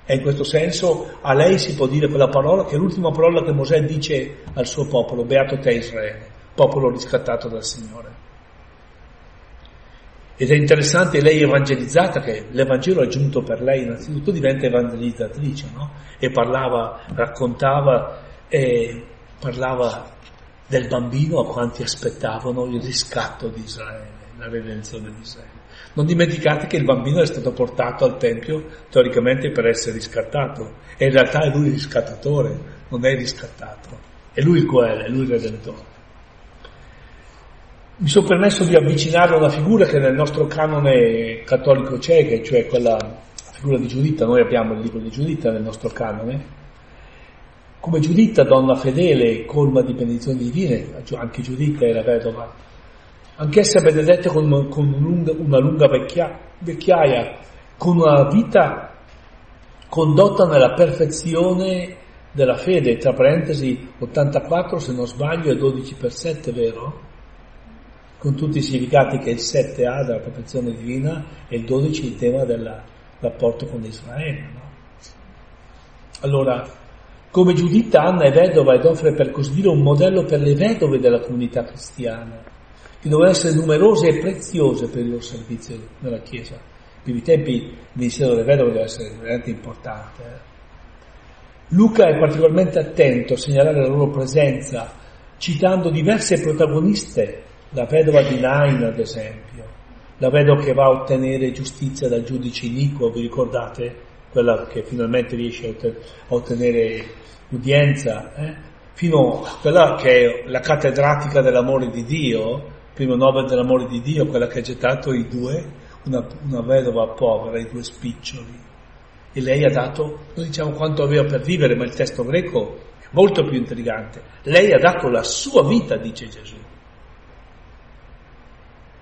E in questo senso a lei si può dire quella parola che è l'ultima parola che Mosè dice al suo popolo, beato te Israele, popolo riscattato dal Signore. Ed è interessante lei evangelizzata, che l'Evangelo è giunto per lei, innanzitutto diventa evangelizzatrice, no? E parlava, raccontava, e parlava del bambino a quanti aspettavano il riscatto di Israele, la redenzione di Israele. Non dimenticate che il bambino è stato portato al Tempio teoricamente per essere riscattato e in realtà è lui il riscattatore, non è il riscattato, è lui il Coel, è lui il Redentore. Mi sono permesso di avvicinare a una figura che nel nostro canone cattolico c'è, che cioè quella figura di Giuditta, noi abbiamo il libro di Giuditta nel nostro canone, come Giuditta, donna fedele, colma di benedizioni divine, anche Giuditta era vedova, anch'essa benedetta con, con un lunga, una lunga vecchia, vecchiaia, con una vita condotta nella perfezione della fede, tra parentesi 84 se non sbaglio è 12 per 7, vero? Con tutti i significati che il 7 ha della perfezione divina e il 12 il tema del rapporto con Israele. No? Allora, come Giuditta, Anna è vedova ed offre per così dire un modello per le vedove della comunità cristiana, che devono essere numerose e preziose per il loro servizio nella Chiesa. In primi tempi il ministero delle vedove deve essere veramente importante. Eh? Luca è particolarmente attento a segnalare la loro presenza, citando diverse protagoniste, la vedova di Nain ad esempio, la vedova che va a ottenere giustizia dal giudice iniquo, vi ricordate? Quella che finalmente riesce a ottenere udienza, eh? fino a quella che è la cattedratica dell'amore di Dio, primo Nobel dell'amore di Dio, quella che ha gettato i due, una, una vedova povera, i due spiccioli. E lei ha dato, noi diciamo quanto aveva per vivere, ma il testo greco è molto più intrigante. Lei ha dato la sua vita, dice Gesù.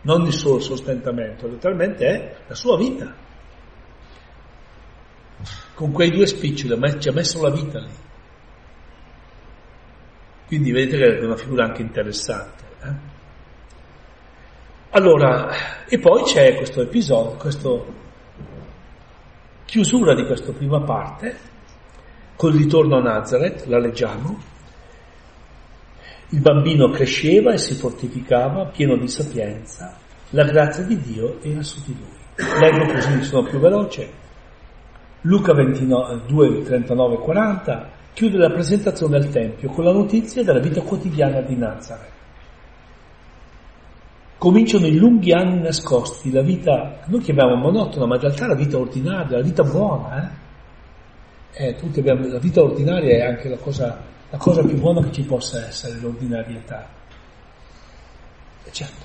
Non il suo sostentamento, letteralmente è la sua vita. Con quei due spiccioli ci ha messo la vita lì. Quindi vedete che è una figura anche interessante. Eh? Allora, e poi c'è questo episodio, questa chiusura di questa prima parte, col ritorno a Nazareth, la leggiamo. Il bambino cresceva e si fortificava, pieno di sapienza, la grazia di Dio era su di lui. Leggo così, sono più veloce. Luca 29, 2, 39, 40, chiude la presentazione al Tempio con la notizia della vita quotidiana di Nazareth. Cominciano i lunghi anni nascosti, la vita noi chiamiamo monotona, ma in realtà la vita ordinaria, la vita buona. Eh? Eh, tutti abbiamo, la vita ordinaria è anche la cosa, la cosa più buona che ci possa essere, l'ordinarietà. E certo,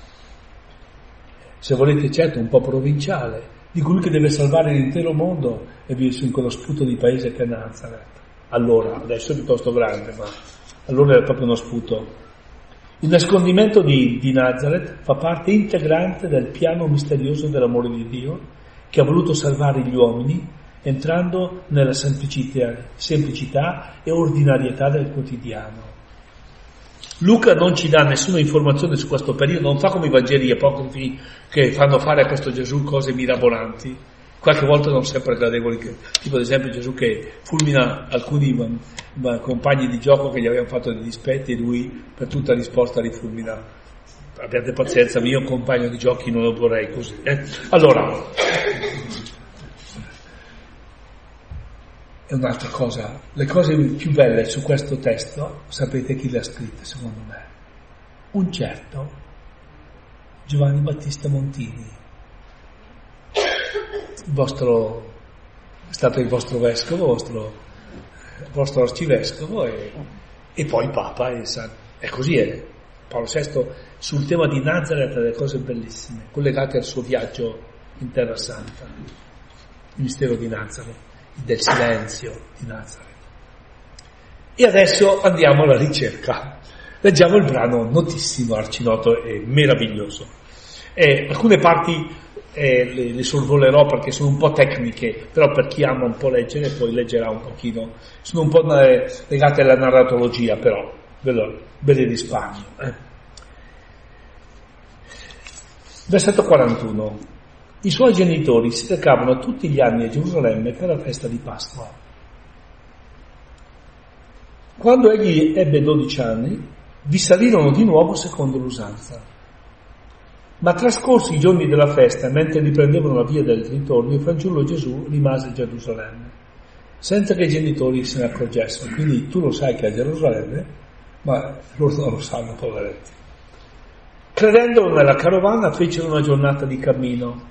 se volete certo un po' provinciale, di colui che deve salvare l'intero mondo e vive in quello sputo di paese che è Nazareth allora, adesso è piuttosto grande, ma allora era proprio uno sputo. Il nascondimento di, di Nazareth fa parte integrante del piano misterioso dell'amore di Dio che ha voluto salvare gli uomini entrando nella semplicità, semplicità e ordinarietà del quotidiano. Luca non ci dà nessuna informazione su questo periodo, non fa come i Vangeli apocrifi che fanno fare a questo Gesù cose mirabolanti, qualche volta non sempre gradevoli, tipo ad esempio Gesù che fulmina alcuni compagni di gioco che gli avevano fatto dei dispetti e lui per tutta risposta li fulmina. Abbiate pazienza, mio compagno di giochi non lo vorrei così. Eh? Allora, è un'altra cosa, le cose più belle su questo testo, sapete chi le ha scritte secondo me? Un certo Giovanni Battista Montini vostro, è stato il vostro vescovo, il vostro, il vostro arcivescovo e, e poi Papa. E San, è così, è. Paolo VI sul tema di Nazareth delle cose bellissime, collegate al suo viaggio in Terra Santa, il mistero di Nazareth, del silenzio di Nazareth. E adesso andiamo alla ricerca. Leggiamo il brano notissimo, arcinoto e meraviglioso. E alcune parti eh, le, le, sorvolerò perché sono un po' tecniche, però per chi ama un po' leggere poi leggerà un pochino, sono un po' legate alla narratologia però, ve, lo, ve le risparmio. Eh. Versetto 41. I suoi genitori si recavano tutti gli anni a Gerusalemme per la festa di Pasqua. Quando egli ebbe 12 anni, vi salirono di nuovo secondo l'usanza ma trascorsi i giorni della festa, mentre riprendevano la via del ritorno, il fanciullo Gesù rimase a Gerusalemme, senza che i genitori se ne accorgessero. Quindi tu lo sai che è a Gerusalemme, ma loro non lo sanno, poveretti. Credendo nella carovana, fecero una giornata di cammino.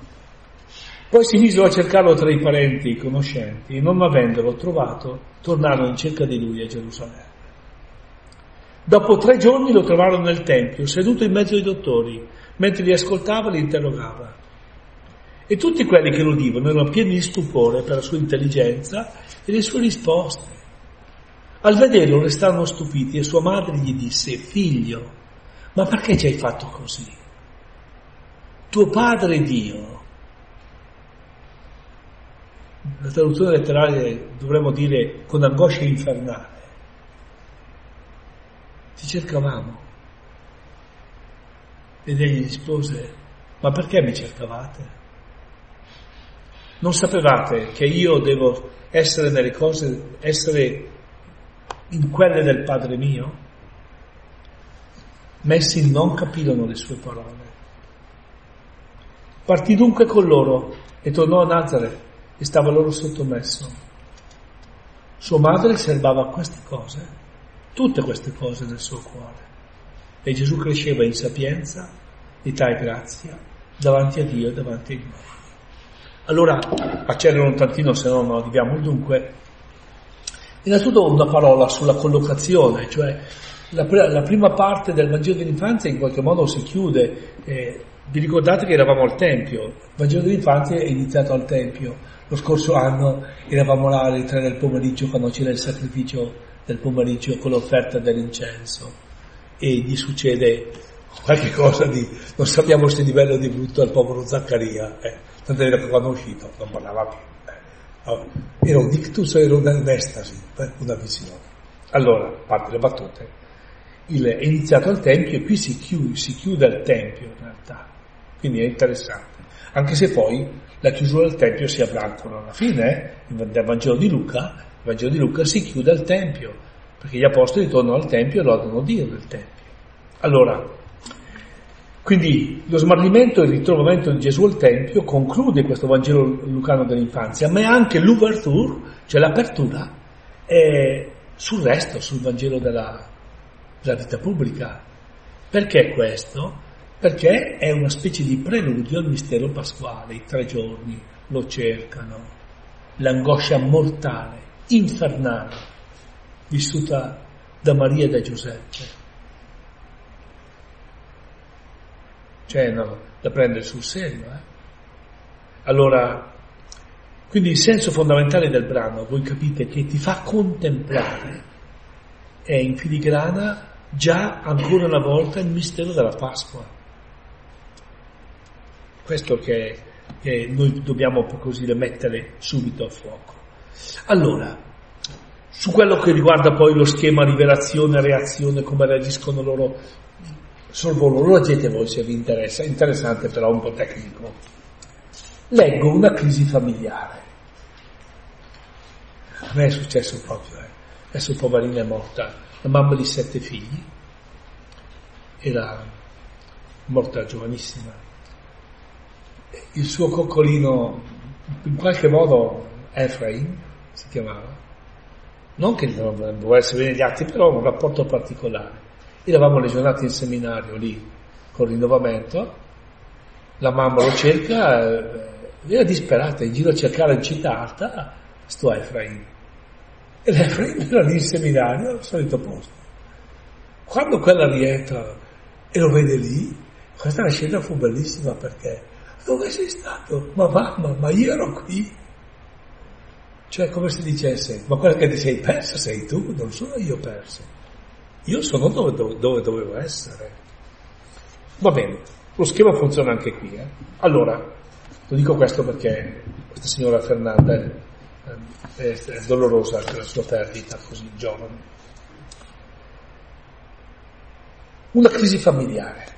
Poi si misero a cercarlo tra i parenti e i conoscenti, e non avendolo trovato, tornarono in cerca di lui a Gerusalemme. Dopo tre giorni lo trovarono nel Tempio, seduto in mezzo ai dottori, mentre li ascoltava li interrogava. E tutti quelli che lo udivano erano pieni di stupore per la sua intelligenza e le sue risposte. Al vederlo restarono stupiti e sua madre gli disse, figlio, ma perché ci hai fatto così? Tuo padre Dio. La traduzione letterale dovremmo dire con angoscia infernale. Ti cercavamo. Ed egli rispose, ma perché mi cercavate? Non sapevate che io devo essere nelle cose, essere in quelle del Padre mio? Messi non capirono le sue parole. Partì dunque con loro e tornò a Nazareth e stava loro sottomesso. Sua madre serbava queste cose, tutte queste cose nel suo cuore. E Gesù cresceva in sapienza, età e grazia davanti a Dio e davanti agli uomini. Allora, accelero un tantino, se no non arriviamo dunque. Innanzitutto una parola sulla collocazione, cioè la, la, prima parte del Vangelo dell'infanzia in qualche modo si chiude. Eh, vi ricordate che eravamo al Tempio? Il Vangelo dell'infanzia è iniziato al Tempio. Lo scorso anno eravamo là alle tre del pomeriggio quando c'era il sacrificio del pomeriggio con l'offerta dell'incenso e gli succede qualche cosa di... non sappiamo se di bello o di brutto al povero Zaccaria. Eh. Tanto era che quando è uscito non parlava più. Eh. Allora, era un dictus, era un'estasi, eh, una visione. Allora, parte le battute, il, è iniziato al Tempio e qui si chiude, si chiude al Tempio in realtà, quindi è interessante. Anche se poi la chiusura del Tempio si avrà ancora alla fine, eh? nel Vangelo di Luca, il Vangelo di Luca si chiude al Tempio, perché gli apostoli tornano al Tempio e lodano Dio nel Tempio. Allora, quindi lo smarrimento e il ritrovamento di Gesù al Tempio conclude questo Vangelo lucano dell'infanzia, ma è anche l'ouverture, cioè l'apertura, eh, sul resto, sul Vangelo della, la vita pubblica. Perché questo? Perché è una specie di preludio al mistero pasquale, i tre giorni lo cercano, l'angoscia mortale, infernale, vissuta da Maria e da Giuseppe. Cioè, no, da prendere sul serio. Eh? Allora, quindi il senso fondamentale del brano, voi capite che ti fa contemplare, è in filigrana già ancora una volta il mistero della Pasqua. Questo che, che noi dobbiamo così mettere subito a fuoco. Allora, su quello che riguarda poi lo schema rivelazione, reazione, come reagiscono loro, sorvolo, lo leggete voi se vi interessa, interessante però un po' tecnico. Leggo una crisi familiare. A me è successo proprio, eh. adesso poverina è morta la mamma di sette figli, era morta giovanissima. Il suo coccolino, in qualche modo Efraim si chiamava, non che non volesse vedere gli atti, però un rapporto particolare. Eravamo le giornate in seminario lì con il rinnovamento, la mamma lo cerca, eh, era disperata, in giro a cercare in città alta, sto Efraim e l'Efraim era lì in seminario al solito posto. Quando quella rientra e lo vede lì, questa scena fu bellissima perché dove sei stato? Ma mamma, ma io ero qui. Cioè come se dicesse, ma quella che ti sei persa sei tu, non sono io perso. Io sono dove, dove, dove dovevo essere. Va bene, lo schema funziona anche qui. Eh? Allora, lo dico questo perché questa signora Fernanda è, è dolorosa anche la sua perdita così giovane. Una crisi familiare.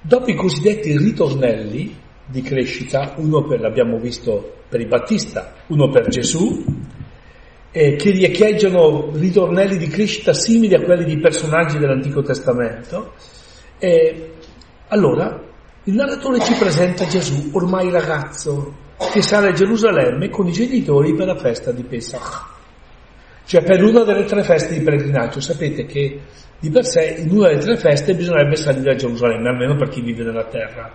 Dopo i cosiddetti ritornelli di crescita, uno per, l'abbiamo visto per il Battista, uno per Gesù, eh, che riecheggiano ritornelli di crescita simili a quelli di personaggi dell'Antico Testamento, eh, allora il narratore ci presenta Gesù ormai ragazzo, che sale a Gerusalemme con i genitori per la festa di Pesach. Cioè per una delle tre feste di pellegrinaggio. Sapete che di per sé in una delle tre feste bisognerebbe salire a Gerusalemme, almeno per chi vive nella terra.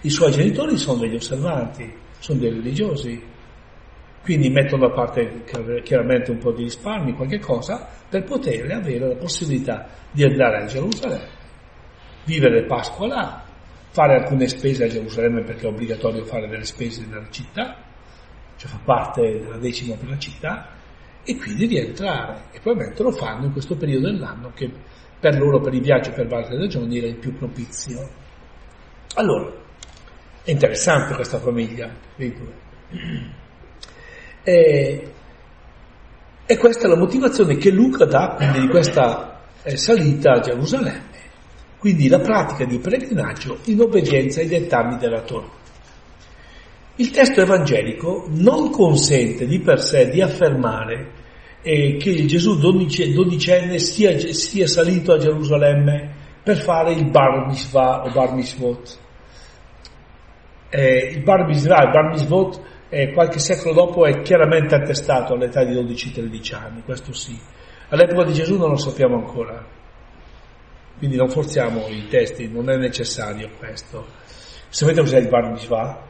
I suoi genitori sono degli osservanti, sono dei religiosi, quindi mettono da parte chiaramente un po' di risparmi, qualche cosa, per poter avere la possibilità di andare a Gerusalemme, vivere Pasqua là, fare alcune spese a Gerusalemme perché è obbligatorio fare delle spese nella città, cioè fa parte della decima per la città, e quindi rientrare. E probabilmente lo fanno in questo periodo dell'anno che per loro, per i viaggi per varie ragioni, era il più propizio. Allora, è interessante questa famiglia, e, e questa è la motivazione che Luca dà quindi di questa eh, salita a Gerusalemme, quindi la pratica di pellegrinaggio in obbedienza ai dettami della Torah. Il testo evangelico non consente di per sé di affermare eh, che Gesù dodicenne sia, sia, salito a Gerusalemme per fare il bar mitzvah o bar mitzvot. Eh, il bar mitzvah, il bar mitzvot, eh, qualche secolo dopo è chiaramente attestato all'età di 12-13 anni, questo sì. All'epoca di Gesù non lo sappiamo ancora, quindi non forziamo i testi, non è necessario questo. Sapete cos'è il bar mitzvah?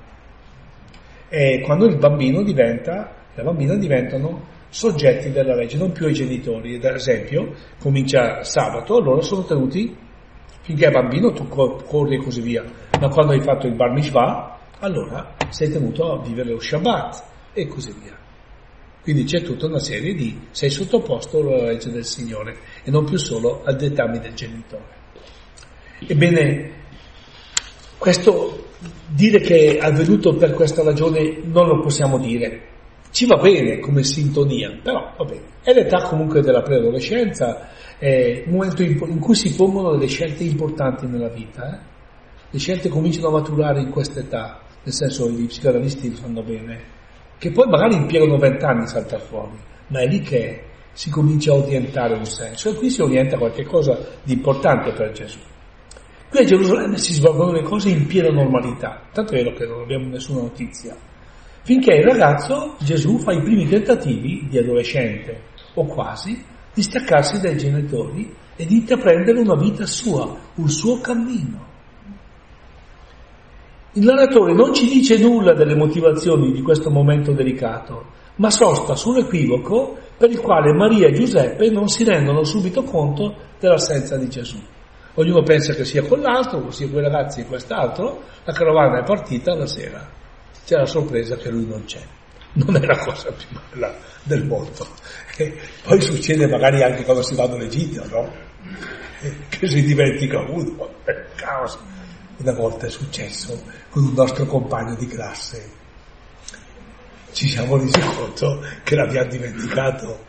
È quando il bambino diventa, la bambina diventano soggetti della legge, non più ai genitori. Ad esempio, comincia sabato, allora sono tenuti, finché è bambino tu corri e così via, ma quando hai fatto il bar mitzvah, allora sei tenuto a vivere lo Shabbat e così via. Quindi c'è tutta una serie di, sei sottoposto alla legge del Signore e non più solo al dettami del genitore. Ebbene, questo dire che è avvenuto per questa ragione non lo possiamo dire, ci va bene come sintonia, però va bene. È l'età comunque della preadolescenza, è un momento in cui si pongono delle scelte importanti nella vita. Eh? Le scelte cominciano a maturare in questa età, nel senso gli psicanalisti lo sanno bene, che poi magari impiegano vent'anni a saltare fuori, ma è lì che si comincia a orientare un senso e qui si orienta qualcosa di importante per Gesù. Qui a Gerusalemme si svolgono le cose in piena normalità, tanto è vero che non abbiamo nessuna notizia finché il ragazzo, Gesù, fa i primi tentativi, di adolescente o quasi, di staccarsi dai genitori e di intraprendere una vita sua, un suo cammino. Il narratore non ci dice nulla delle motivazioni di questo momento delicato, ma sosta sull'equivoco per il quale Maria e Giuseppe non si rendono subito conto dell'assenza di Gesù. Ognuno pensa che sia quell'altro, sia quei ragazzi e quest'altro, la carovana è partita la sera c'è la sorpresa che lui non c'è. Non è la cosa più bella del mondo. E poi succede magari anche quando si va all'Egitto, no? che si dimentica uno, è caos. Una volta è successo con un nostro compagno di classe. Ci siamo resi conto che l'abbiamo dimenticato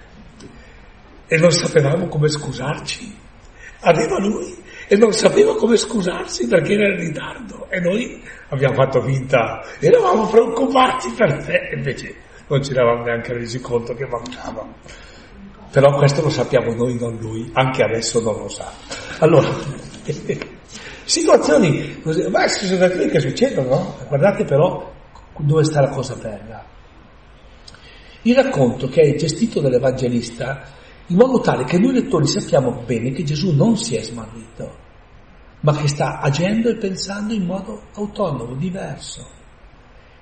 e non sapevamo come scusarci. Arriva lui e non sapeva come scusarsi perché era in ritardo e noi abbiamo fatto finta, eravamo preoccupati per te, invece non ci eravamo neanche resi conto che mancava. Però questo lo sappiamo noi, non lui, anche adesso non lo sa. Allora, situazioni così, ma situazioni che succedono, no? Guardate però dove sta la cosa bella. Il racconto che è gestito dall'Evangelista in modo tale che noi lettori sappiamo bene che Gesù non si è smarrito, ma che sta agendo e pensando in modo autonomo, diverso.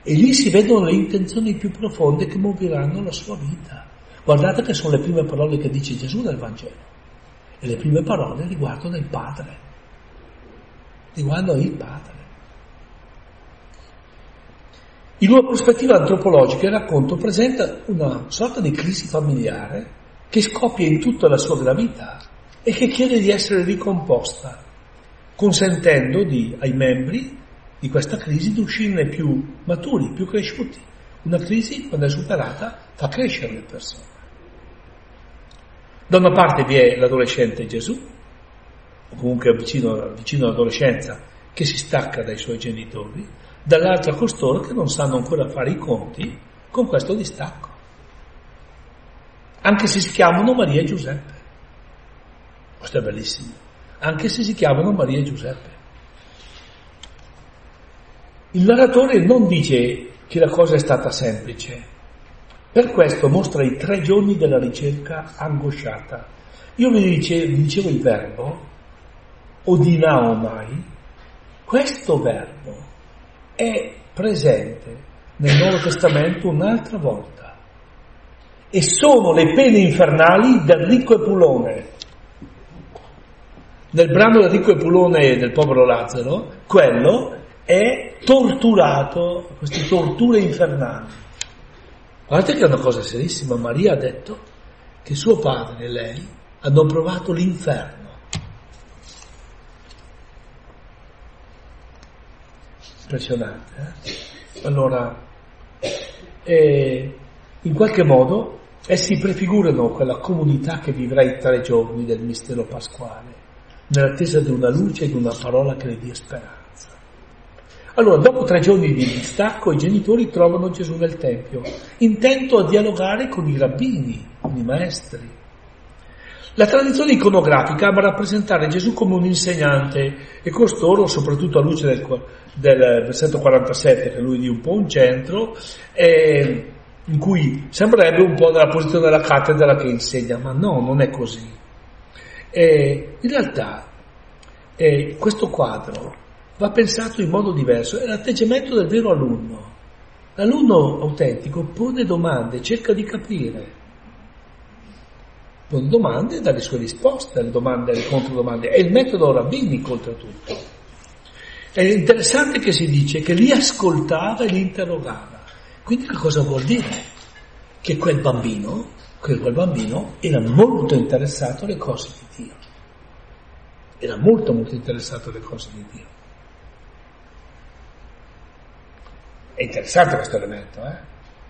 E lì si vedono le intenzioni più profonde che muoveranno la sua vita. Guardate che sono le prime parole che dice Gesù nel Vangelo. E le prime parole riguardano il Padre. Riguardano il Padre. In una prospettiva antropologica il racconto presenta una sorta di crisi familiare che scoppia in tutta la sua gravità e che chiede di essere ricomposta, consentendo di, ai membri di questa crisi di uscirne più maturi, più cresciuti. Una crisi, quando è superata, fa crescere le persone. Da una parte vi è l'adolescente Gesù, o comunque vicino, vicino all'adolescenza, che si stacca dai suoi genitori, dall'altra costoro che non sanno ancora fare i conti con questo distacco anche se si chiamano Maria e Giuseppe. Questo è bellissimo. Anche se si chiamano Maria e Giuseppe. Il narratore non dice che la cosa è stata semplice. Per questo mostra i tre giorni della ricerca angosciata. Io vi dicevo, vi dicevo il verbo, odinaomai, questo verbo è presente nel Nuovo Testamento un'altra volta e sono le pene infernali del ricco Epulone. Nel brano del ricco e del povero Lazzaro, quello è torturato, queste torture infernali. Guardate che è una cosa serissima, Maria ha detto, che suo padre e lei hanno provato l'inferno. Impressionante, eh? Allora, eh, in qualche modo essi prefigurano quella comunità che vivrà i tre giorni del mistero pasquale, nell'attesa di una luce e di una parola che le dia speranza. Allora, dopo tre giorni di distacco, i genitori trovano Gesù nel Tempio, intento a dialogare con i rabbini, con i maestri. La tradizione iconografica ama rappresentare Gesù come un insegnante e costoro, soprattutto a luce del, del versetto 47, che lui di un po' un centro, eh, in cui sembrerebbe un po' nella posizione della cattedra che insegna, ma no, non è così. Eh, in realtà eh, questo quadro va pensato in modo diverso, è l'atteggiamento del vero alunno. L'alunno autentico pone domande, cerca di capire. Pone domande e dà le sue risposte alle domande e alle controdomande. È il metodo rabbinico oltretutto. È interessante che si dice che li ascoltava e li interrogava. Quindi che cosa vuol dire? Che quel bambino, quel bambino era molto interessato alle cose di Dio. Era molto molto interessato alle cose di Dio. È interessante questo elemento, eh?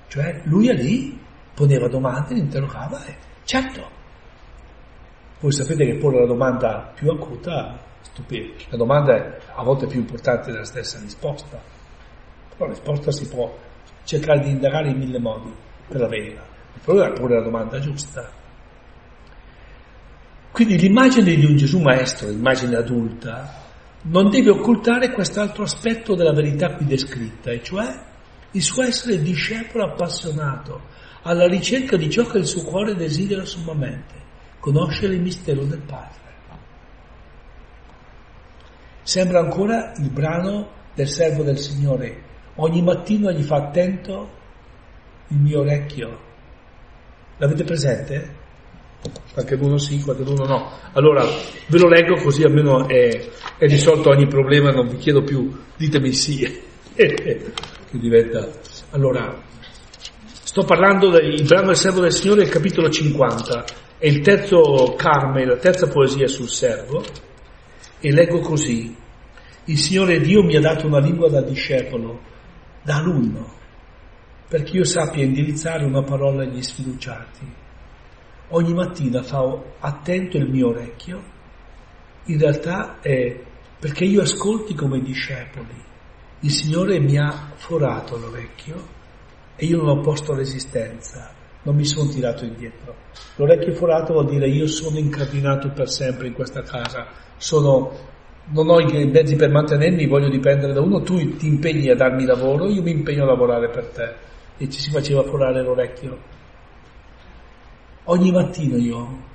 Cioè lui lì, poneva domande, li interrogava e certo. Voi sapete che porre la domanda più acuta stupendo. La domanda è a volte più importante della stessa risposta. Però la risposta si può cercare di indagare in mille modi per averla. Il problema è porre la domanda giusta. Quindi l'immagine di un Gesù maestro, l'immagine adulta, non deve occultare quest'altro aspetto della verità qui descritta, e cioè il suo essere discepolo appassionato, alla ricerca di ciò che il suo cuore desidera sommamente, conoscere il mistero del Padre. Sembra ancora il brano del servo del Signore, ogni mattino gli fa attento il mio orecchio. L'avete presente? Qualche uno sì, qualche uno no. Allora ve lo leggo così almeno è, è risolto ogni problema, non vi chiedo più, ditemi sì. che diventa. Allora, sto parlando del brano del servo del Signore, capitolo 50, è il terzo Carme, la terza poesia sul servo, e leggo così. Il Signore Dio mi ha dato una lingua da discepolo, da alunno, perché io sappia indirizzare una parola agli sfiduciati ogni mattina fa attento il mio orecchio, in realtà è perché io ascolti come discepoli. Il Signore mi ha forato l'orecchio e io non ho posto resistenza, non mi sono tirato indietro. L'orecchio forato vuol dire io sono incardinato per sempre in questa casa, sono, non ho i mezzi per mantenermi, voglio dipendere da uno, tu ti impegni a darmi lavoro, io mi impegno a lavorare per te. E ci si faceva forare l'orecchio Ogni mattino io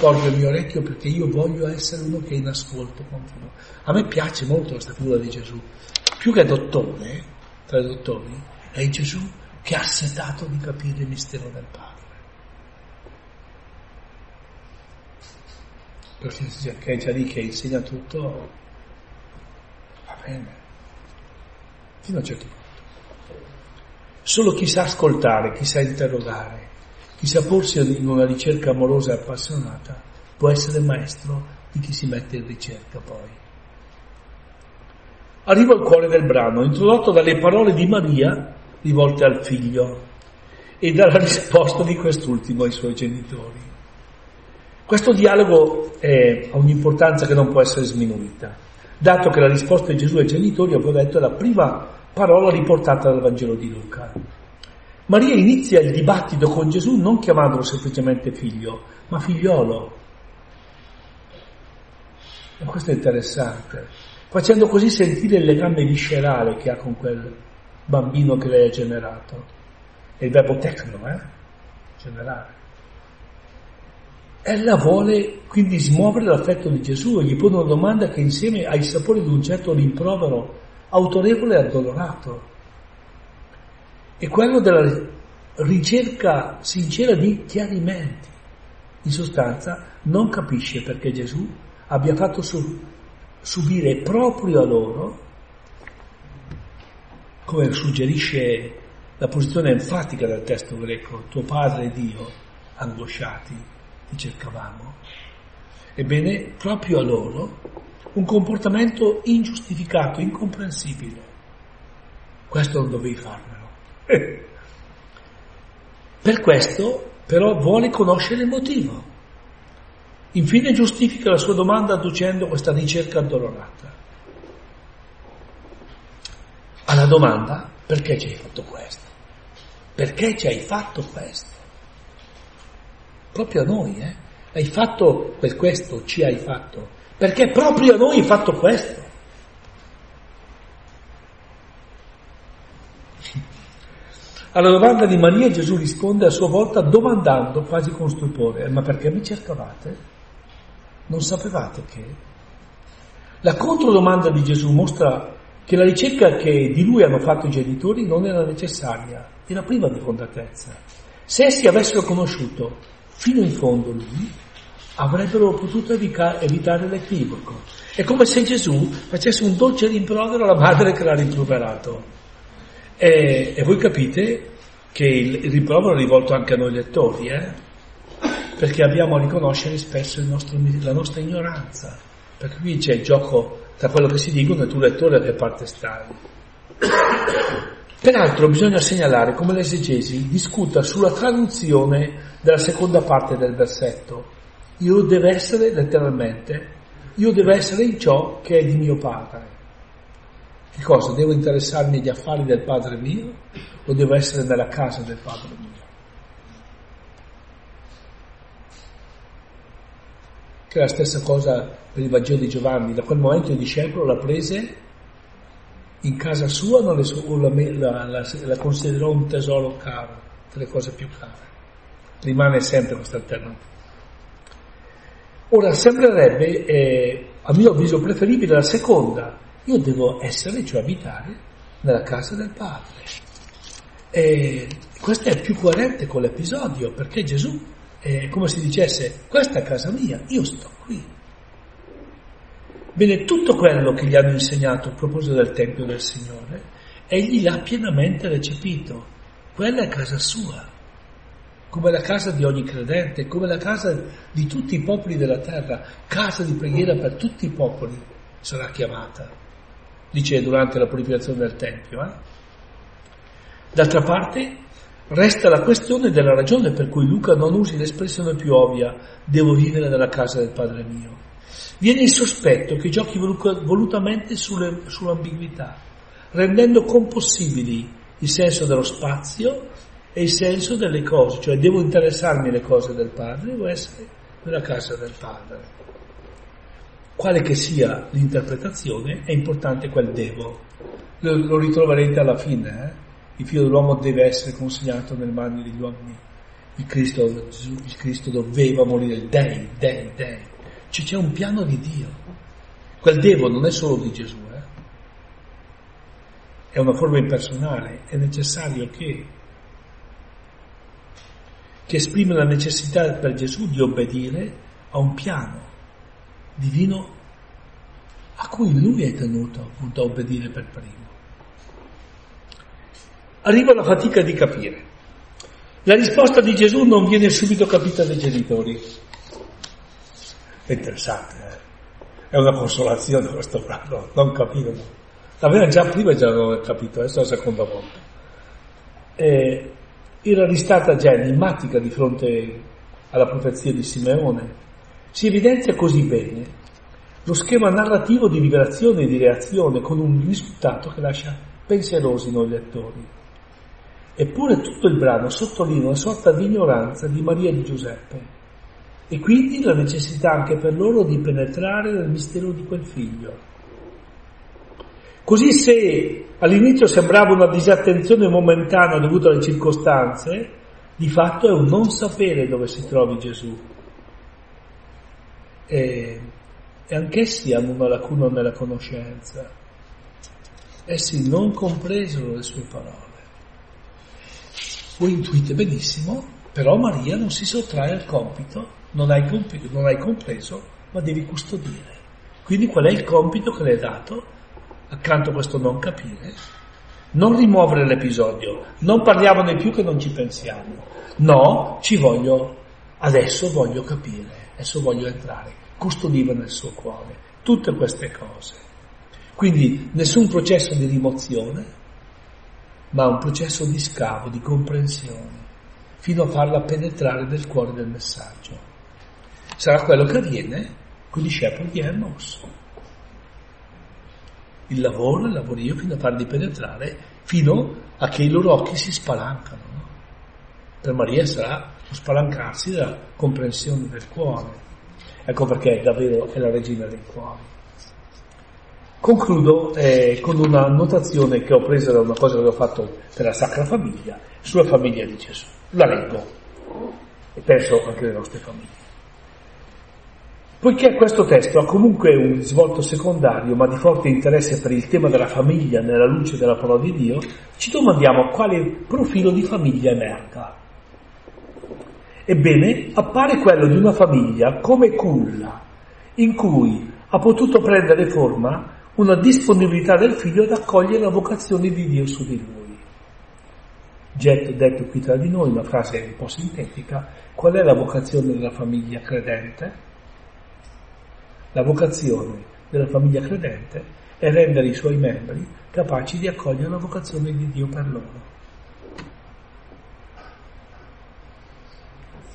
porgo il mio orecchio perché io voglio essere uno che è in ascolto continuo. A me piace molto questa figura di Gesù. Più che dottore, tra i dottori, è Gesù che ha setato di capire il mistero del Padre. Perché è già lì che insegna tutto, va bene, fino a un certo punto. Solo chi sa ascoltare, chi sa interrogare, chi sa porsi in una ricerca amorosa e appassionata può essere maestro di chi si mette in ricerca poi. Arrivo al cuore del brano, introdotto dalle parole di Maria rivolte al figlio e dalla risposta di quest'ultimo ai suoi genitori. Questo dialogo è, ha un'importanza che non può essere sminuita, dato che la risposta di Gesù ai genitori, ho detto, è la prima parola riportata dal Vangelo di Luca. Maria inizia il dibattito con Gesù non chiamandolo semplicemente figlio, ma figliolo. E questo è interessante, facendo così sentire il legame viscerale che ha con quel bambino che lei ha generato. È il verbo tecno, eh? Generare. Ella vuole quindi smuovere l'affetto di Gesù e gli pone una domanda che insieme ha il sapore di un certo rimprovero autorevole e addolorato è quello della ricerca sincera di chiarimenti. In sostanza non capisce perché Gesù abbia fatto su, subire proprio a loro, come suggerisce la posizione enfatica del testo greco, tuo padre è Dio, angosciati ti cercavamo. Ebbene, proprio a loro un comportamento ingiustificato, incomprensibile. Questo non dovevi farmelo. per questo, però, vuole conoscere il motivo. Infine giustifica la sua domanda adducendo questa ricerca addolorata. Alla domanda, perché ci hai fatto questo? Perché ci hai fatto questo? Proprio a noi, eh? Hai fatto per questo, ci hai fatto. Perché proprio a noi hai fatto questo. Alla domanda di Maria Gesù risponde a sua volta domandando quasi con stupore, ma perché mi cercavate? Non sapevate che? La controdomanda di Gesù mostra che la ricerca che di lui hanno fatto i genitori non era necessaria, era priva di fondatezza. Se essi avessero conosciuto fino in fondo lui, avrebbero potuto evitare l'equivoco. È come se Gesù facesse un dolce rimprovero alla madre che l'ha rimproverato. E, e voi capite che il, il rimprovero è rivolto anche a noi lettori, eh? perché abbiamo a riconoscere spesso nostro, la nostra ignoranza. Perché qui c'è il gioco tra quello che si dicono e tu lettore a che parte stai. Peraltro bisogna segnalare come l'esegesi discuta sulla traduzione della seconda parte del versetto. Io devo essere, letteralmente, io devo essere in ciò che è di mio padre. Che cosa? Devo interessarmi agli affari del padre mio o devo essere nella casa del padre mio? Che è la stessa cosa per il Vangelo di Giovanni. Da quel momento il discepolo la prese in casa sua non la, la, la, considerò un tesoro caro, tra le cose più care. Rimane sempre questa alternativa. Ora sembrerebbe, eh, a mio avviso, preferibile la seconda. Io devo essere, cioè abitare, nella casa del Padre. E questo è più coerente con l'episodio, perché Gesù è come se dicesse, questa è casa mia, io sto qui. Bene, tutto quello che gli hanno insegnato a proposito del Tempio del Signore, egli l'ha pienamente recepito. Quella è casa sua, come la casa di ogni credente, come la casa di tutti i popoli della terra, casa di preghiera per tutti i popoli sarà chiamata, dice durante la purificazione del Tempio. Eh? D'altra parte, resta la questione della ragione per cui Luca non usi l'espressione più ovvia, devo vivere nella casa del Padre mio. Viene il sospetto che giochi volutamente sulle, sull'ambiguità, rendendo compossibili il senso dello spazio e il senso delle cose, cioè devo interessarmi alle cose del Padre, devo essere nella casa del Padre. Quale che sia l'interpretazione, è importante quel devo. Lo, lo ritroverete alla fine, eh? Il figlio dell'uomo deve essere consegnato nelle mani degli uomini. Il Cristo, il Cristo doveva morire, dei, dei, dei. Cioè c'è un piano di Dio. Quel devo non è solo di Gesù, eh? è una forma impersonale, è necessario che, che esprime la necessità per Gesù di obbedire a un piano divino a cui lui è tenuto appunto a obbedire per primo. Arriva la fatica di capire. La risposta di Gesù non viene subito capita dai genitori. È interessante, eh? è una consolazione questo brano, non capivano. L'avevano già prima già non capito, adesso è la seconda volta. E era ristata già enigmatica di fronte alla profezia di Simeone. Si evidenzia così bene lo schema narrativo di liberazione e di reazione con un risultato che lascia pensierosi noi lettori. Eppure tutto il brano sottolinea una sorta di ignoranza di Maria e di Giuseppe e quindi la necessità anche per loro di penetrare nel mistero di quel figlio. Così se all'inizio sembrava una disattenzione momentanea dovuta alle circostanze, di fatto è un non sapere dove si trovi Gesù. E, e anch'essi hanno una lacuna nella conoscenza. Essi non compresero le sue parole. Voi intuite benissimo, però Maria non si sottrae al compito non hai, compito, non hai compreso, ma devi custodire. Quindi qual è il compito che le hai dato? Accanto a questo non capire, non rimuovere l'episodio, non parliamone più che non ci pensiamo. No, ci voglio Adesso voglio capire, adesso voglio entrare, custodiva nel suo cuore tutte queste cose. Quindi nessun processo di rimozione, ma un processo di scavo, di comprensione, fino a farla penetrare nel cuore del messaggio. Sarà quello che avviene con i discepoli di Emmaus. Il lavoro, il lavorio, fino a farli penetrare, fino a che i loro occhi si spalancano. No? Per Maria sarà lo spalancarsi della comprensione del cuore. Ecco perché davvero è la regina dei cuori. Concludo eh, con una notazione che ho preso da una cosa che ho fatto per la Sacra Famiglia, sulla famiglia di Gesù. La leggo e penso anche alle nostre famiglie. Poiché questo testo ha comunque un risvolto secondario, ma di forte interesse per il tema della famiglia nella luce della parola di Dio, ci domandiamo quale profilo di famiglia emerga. Ebbene, appare quello di una famiglia come culla, in cui ha potuto prendere forma una disponibilità del figlio ad accogliere la vocazione di Dio su di lui. Getto detto qui tra di noi, una frase un po' sintetica, qual è la vocazione della famiglia credente? La vocazione della famiglia credente è rendere i suoi membri capaci di accogliere la vocazione di Dio per loro.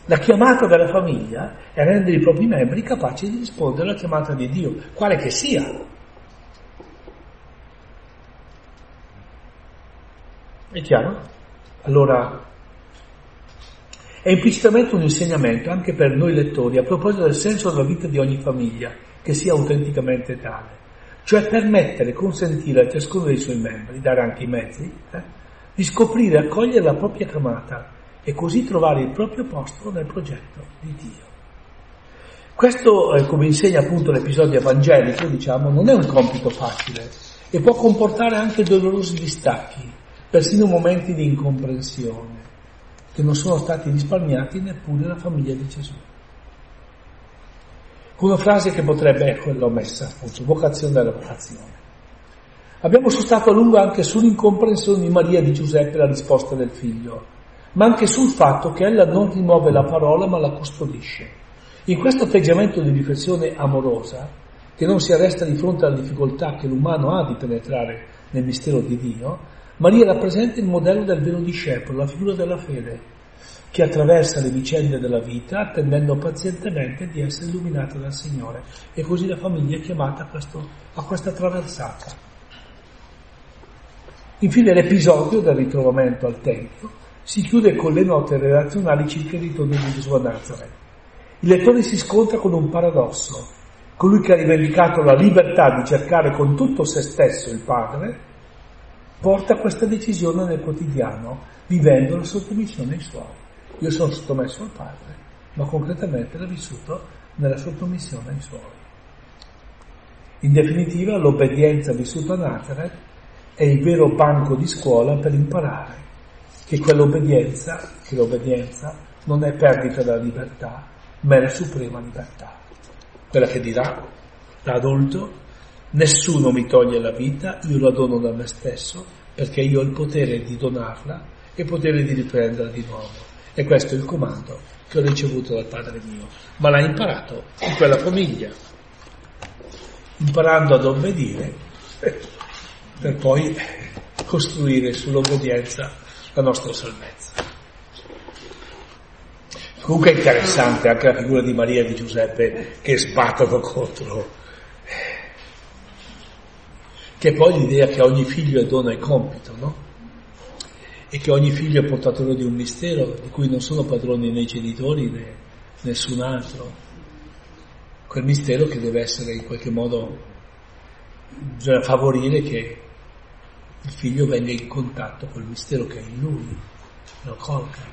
La chiamata della famiglia è rendere i propri membri capaci di rispondere alla chiamata di Dio, quale che sia. È chiaro? Allora, è implicitamente un insegnamento anche per noi lettori a proposito del senso della vita di ogni famiglia che sia autenticamente tale, cioè permettere consentire a ciascuno dei suoi membri, dare anche i mezzi, eh, di scoprire e accogliere la propria chiamata e così trovare il proprio posto nel progetto di Dio. Questo, eh, come insegna appunto l'episodio evangelico, diciamo, non è un compito facile e può comportare anche dolorosi distacchi, persino momenti di incomprensione, che non sono stati risparmiati neppure la famiglia di Gesù con una frase che potrebbe, ecco, l'ho messa appunto, vocazione della vocazione. Abbiamo sostato a lungo anche sull'incomprensione di Maria di Giuseppe la risposta del figlio, ma anche sul fatto che ella non rimuove la parola ma la custodisce. In questo atteggiamento di riflessione amorosa, che non si arresta di fronte alla difficoltà che l'umano ha di penetrare nel mistero di Dio, Maria rappresenta il modello del vero discepolo, la figura della fede, che attraversa le vicende della vita attendendo pazientemente di essere illuminata dal Signore. E così la famiglia è chiamata a, questo, a questa traversata. Infine l'episodio del ritrovamento al Tempio si chiude con le note relazionali circa il ritorno di Gesù a Nazareth. Il lettore si scontra con un paradosso. Colui che ha rivendicato la libertà di cercare con tutto se stesso il Padre, porta questa decisione nel quotidiano, vivendo la sottomissione ai suoi. Io sono sottomesso al Padre, ma concretamente l'ho vissuto nella sottomissione ai Suoi. In definitiva, l'obbedienza vissuta a Nazareth è il vero banco di scuola per imparare che quell'obbedienza, che l'obbedienza non è perdita della libertà, ma è la suprema libertà. Quella che dirà da adulto, nessuno mi toglie la vita, io la dono da me stesso, perché io ho il potere di donarla e il potere di riprenderla di nuovo. E questo è il comando che ho ricevuto dal Padre mio. Ma l'ha imparato in quella famiglia, imparando ad obbedire per poi costruire sull'obbedienza la nostra salvezza. Comunque è interessante anche la figura di Maria e di Giuseppe che sbattono contro, che poi l'idea che ogni figlio è dono e compito, no? e che ogni figlio è portatore di un mistero di cui non sono padroni né i genitori né nessun altro. Quel mistero che deve essere in qualche modo, bisogna favorire che il figlio venga in contatto col mistero che è in lui, lo colga.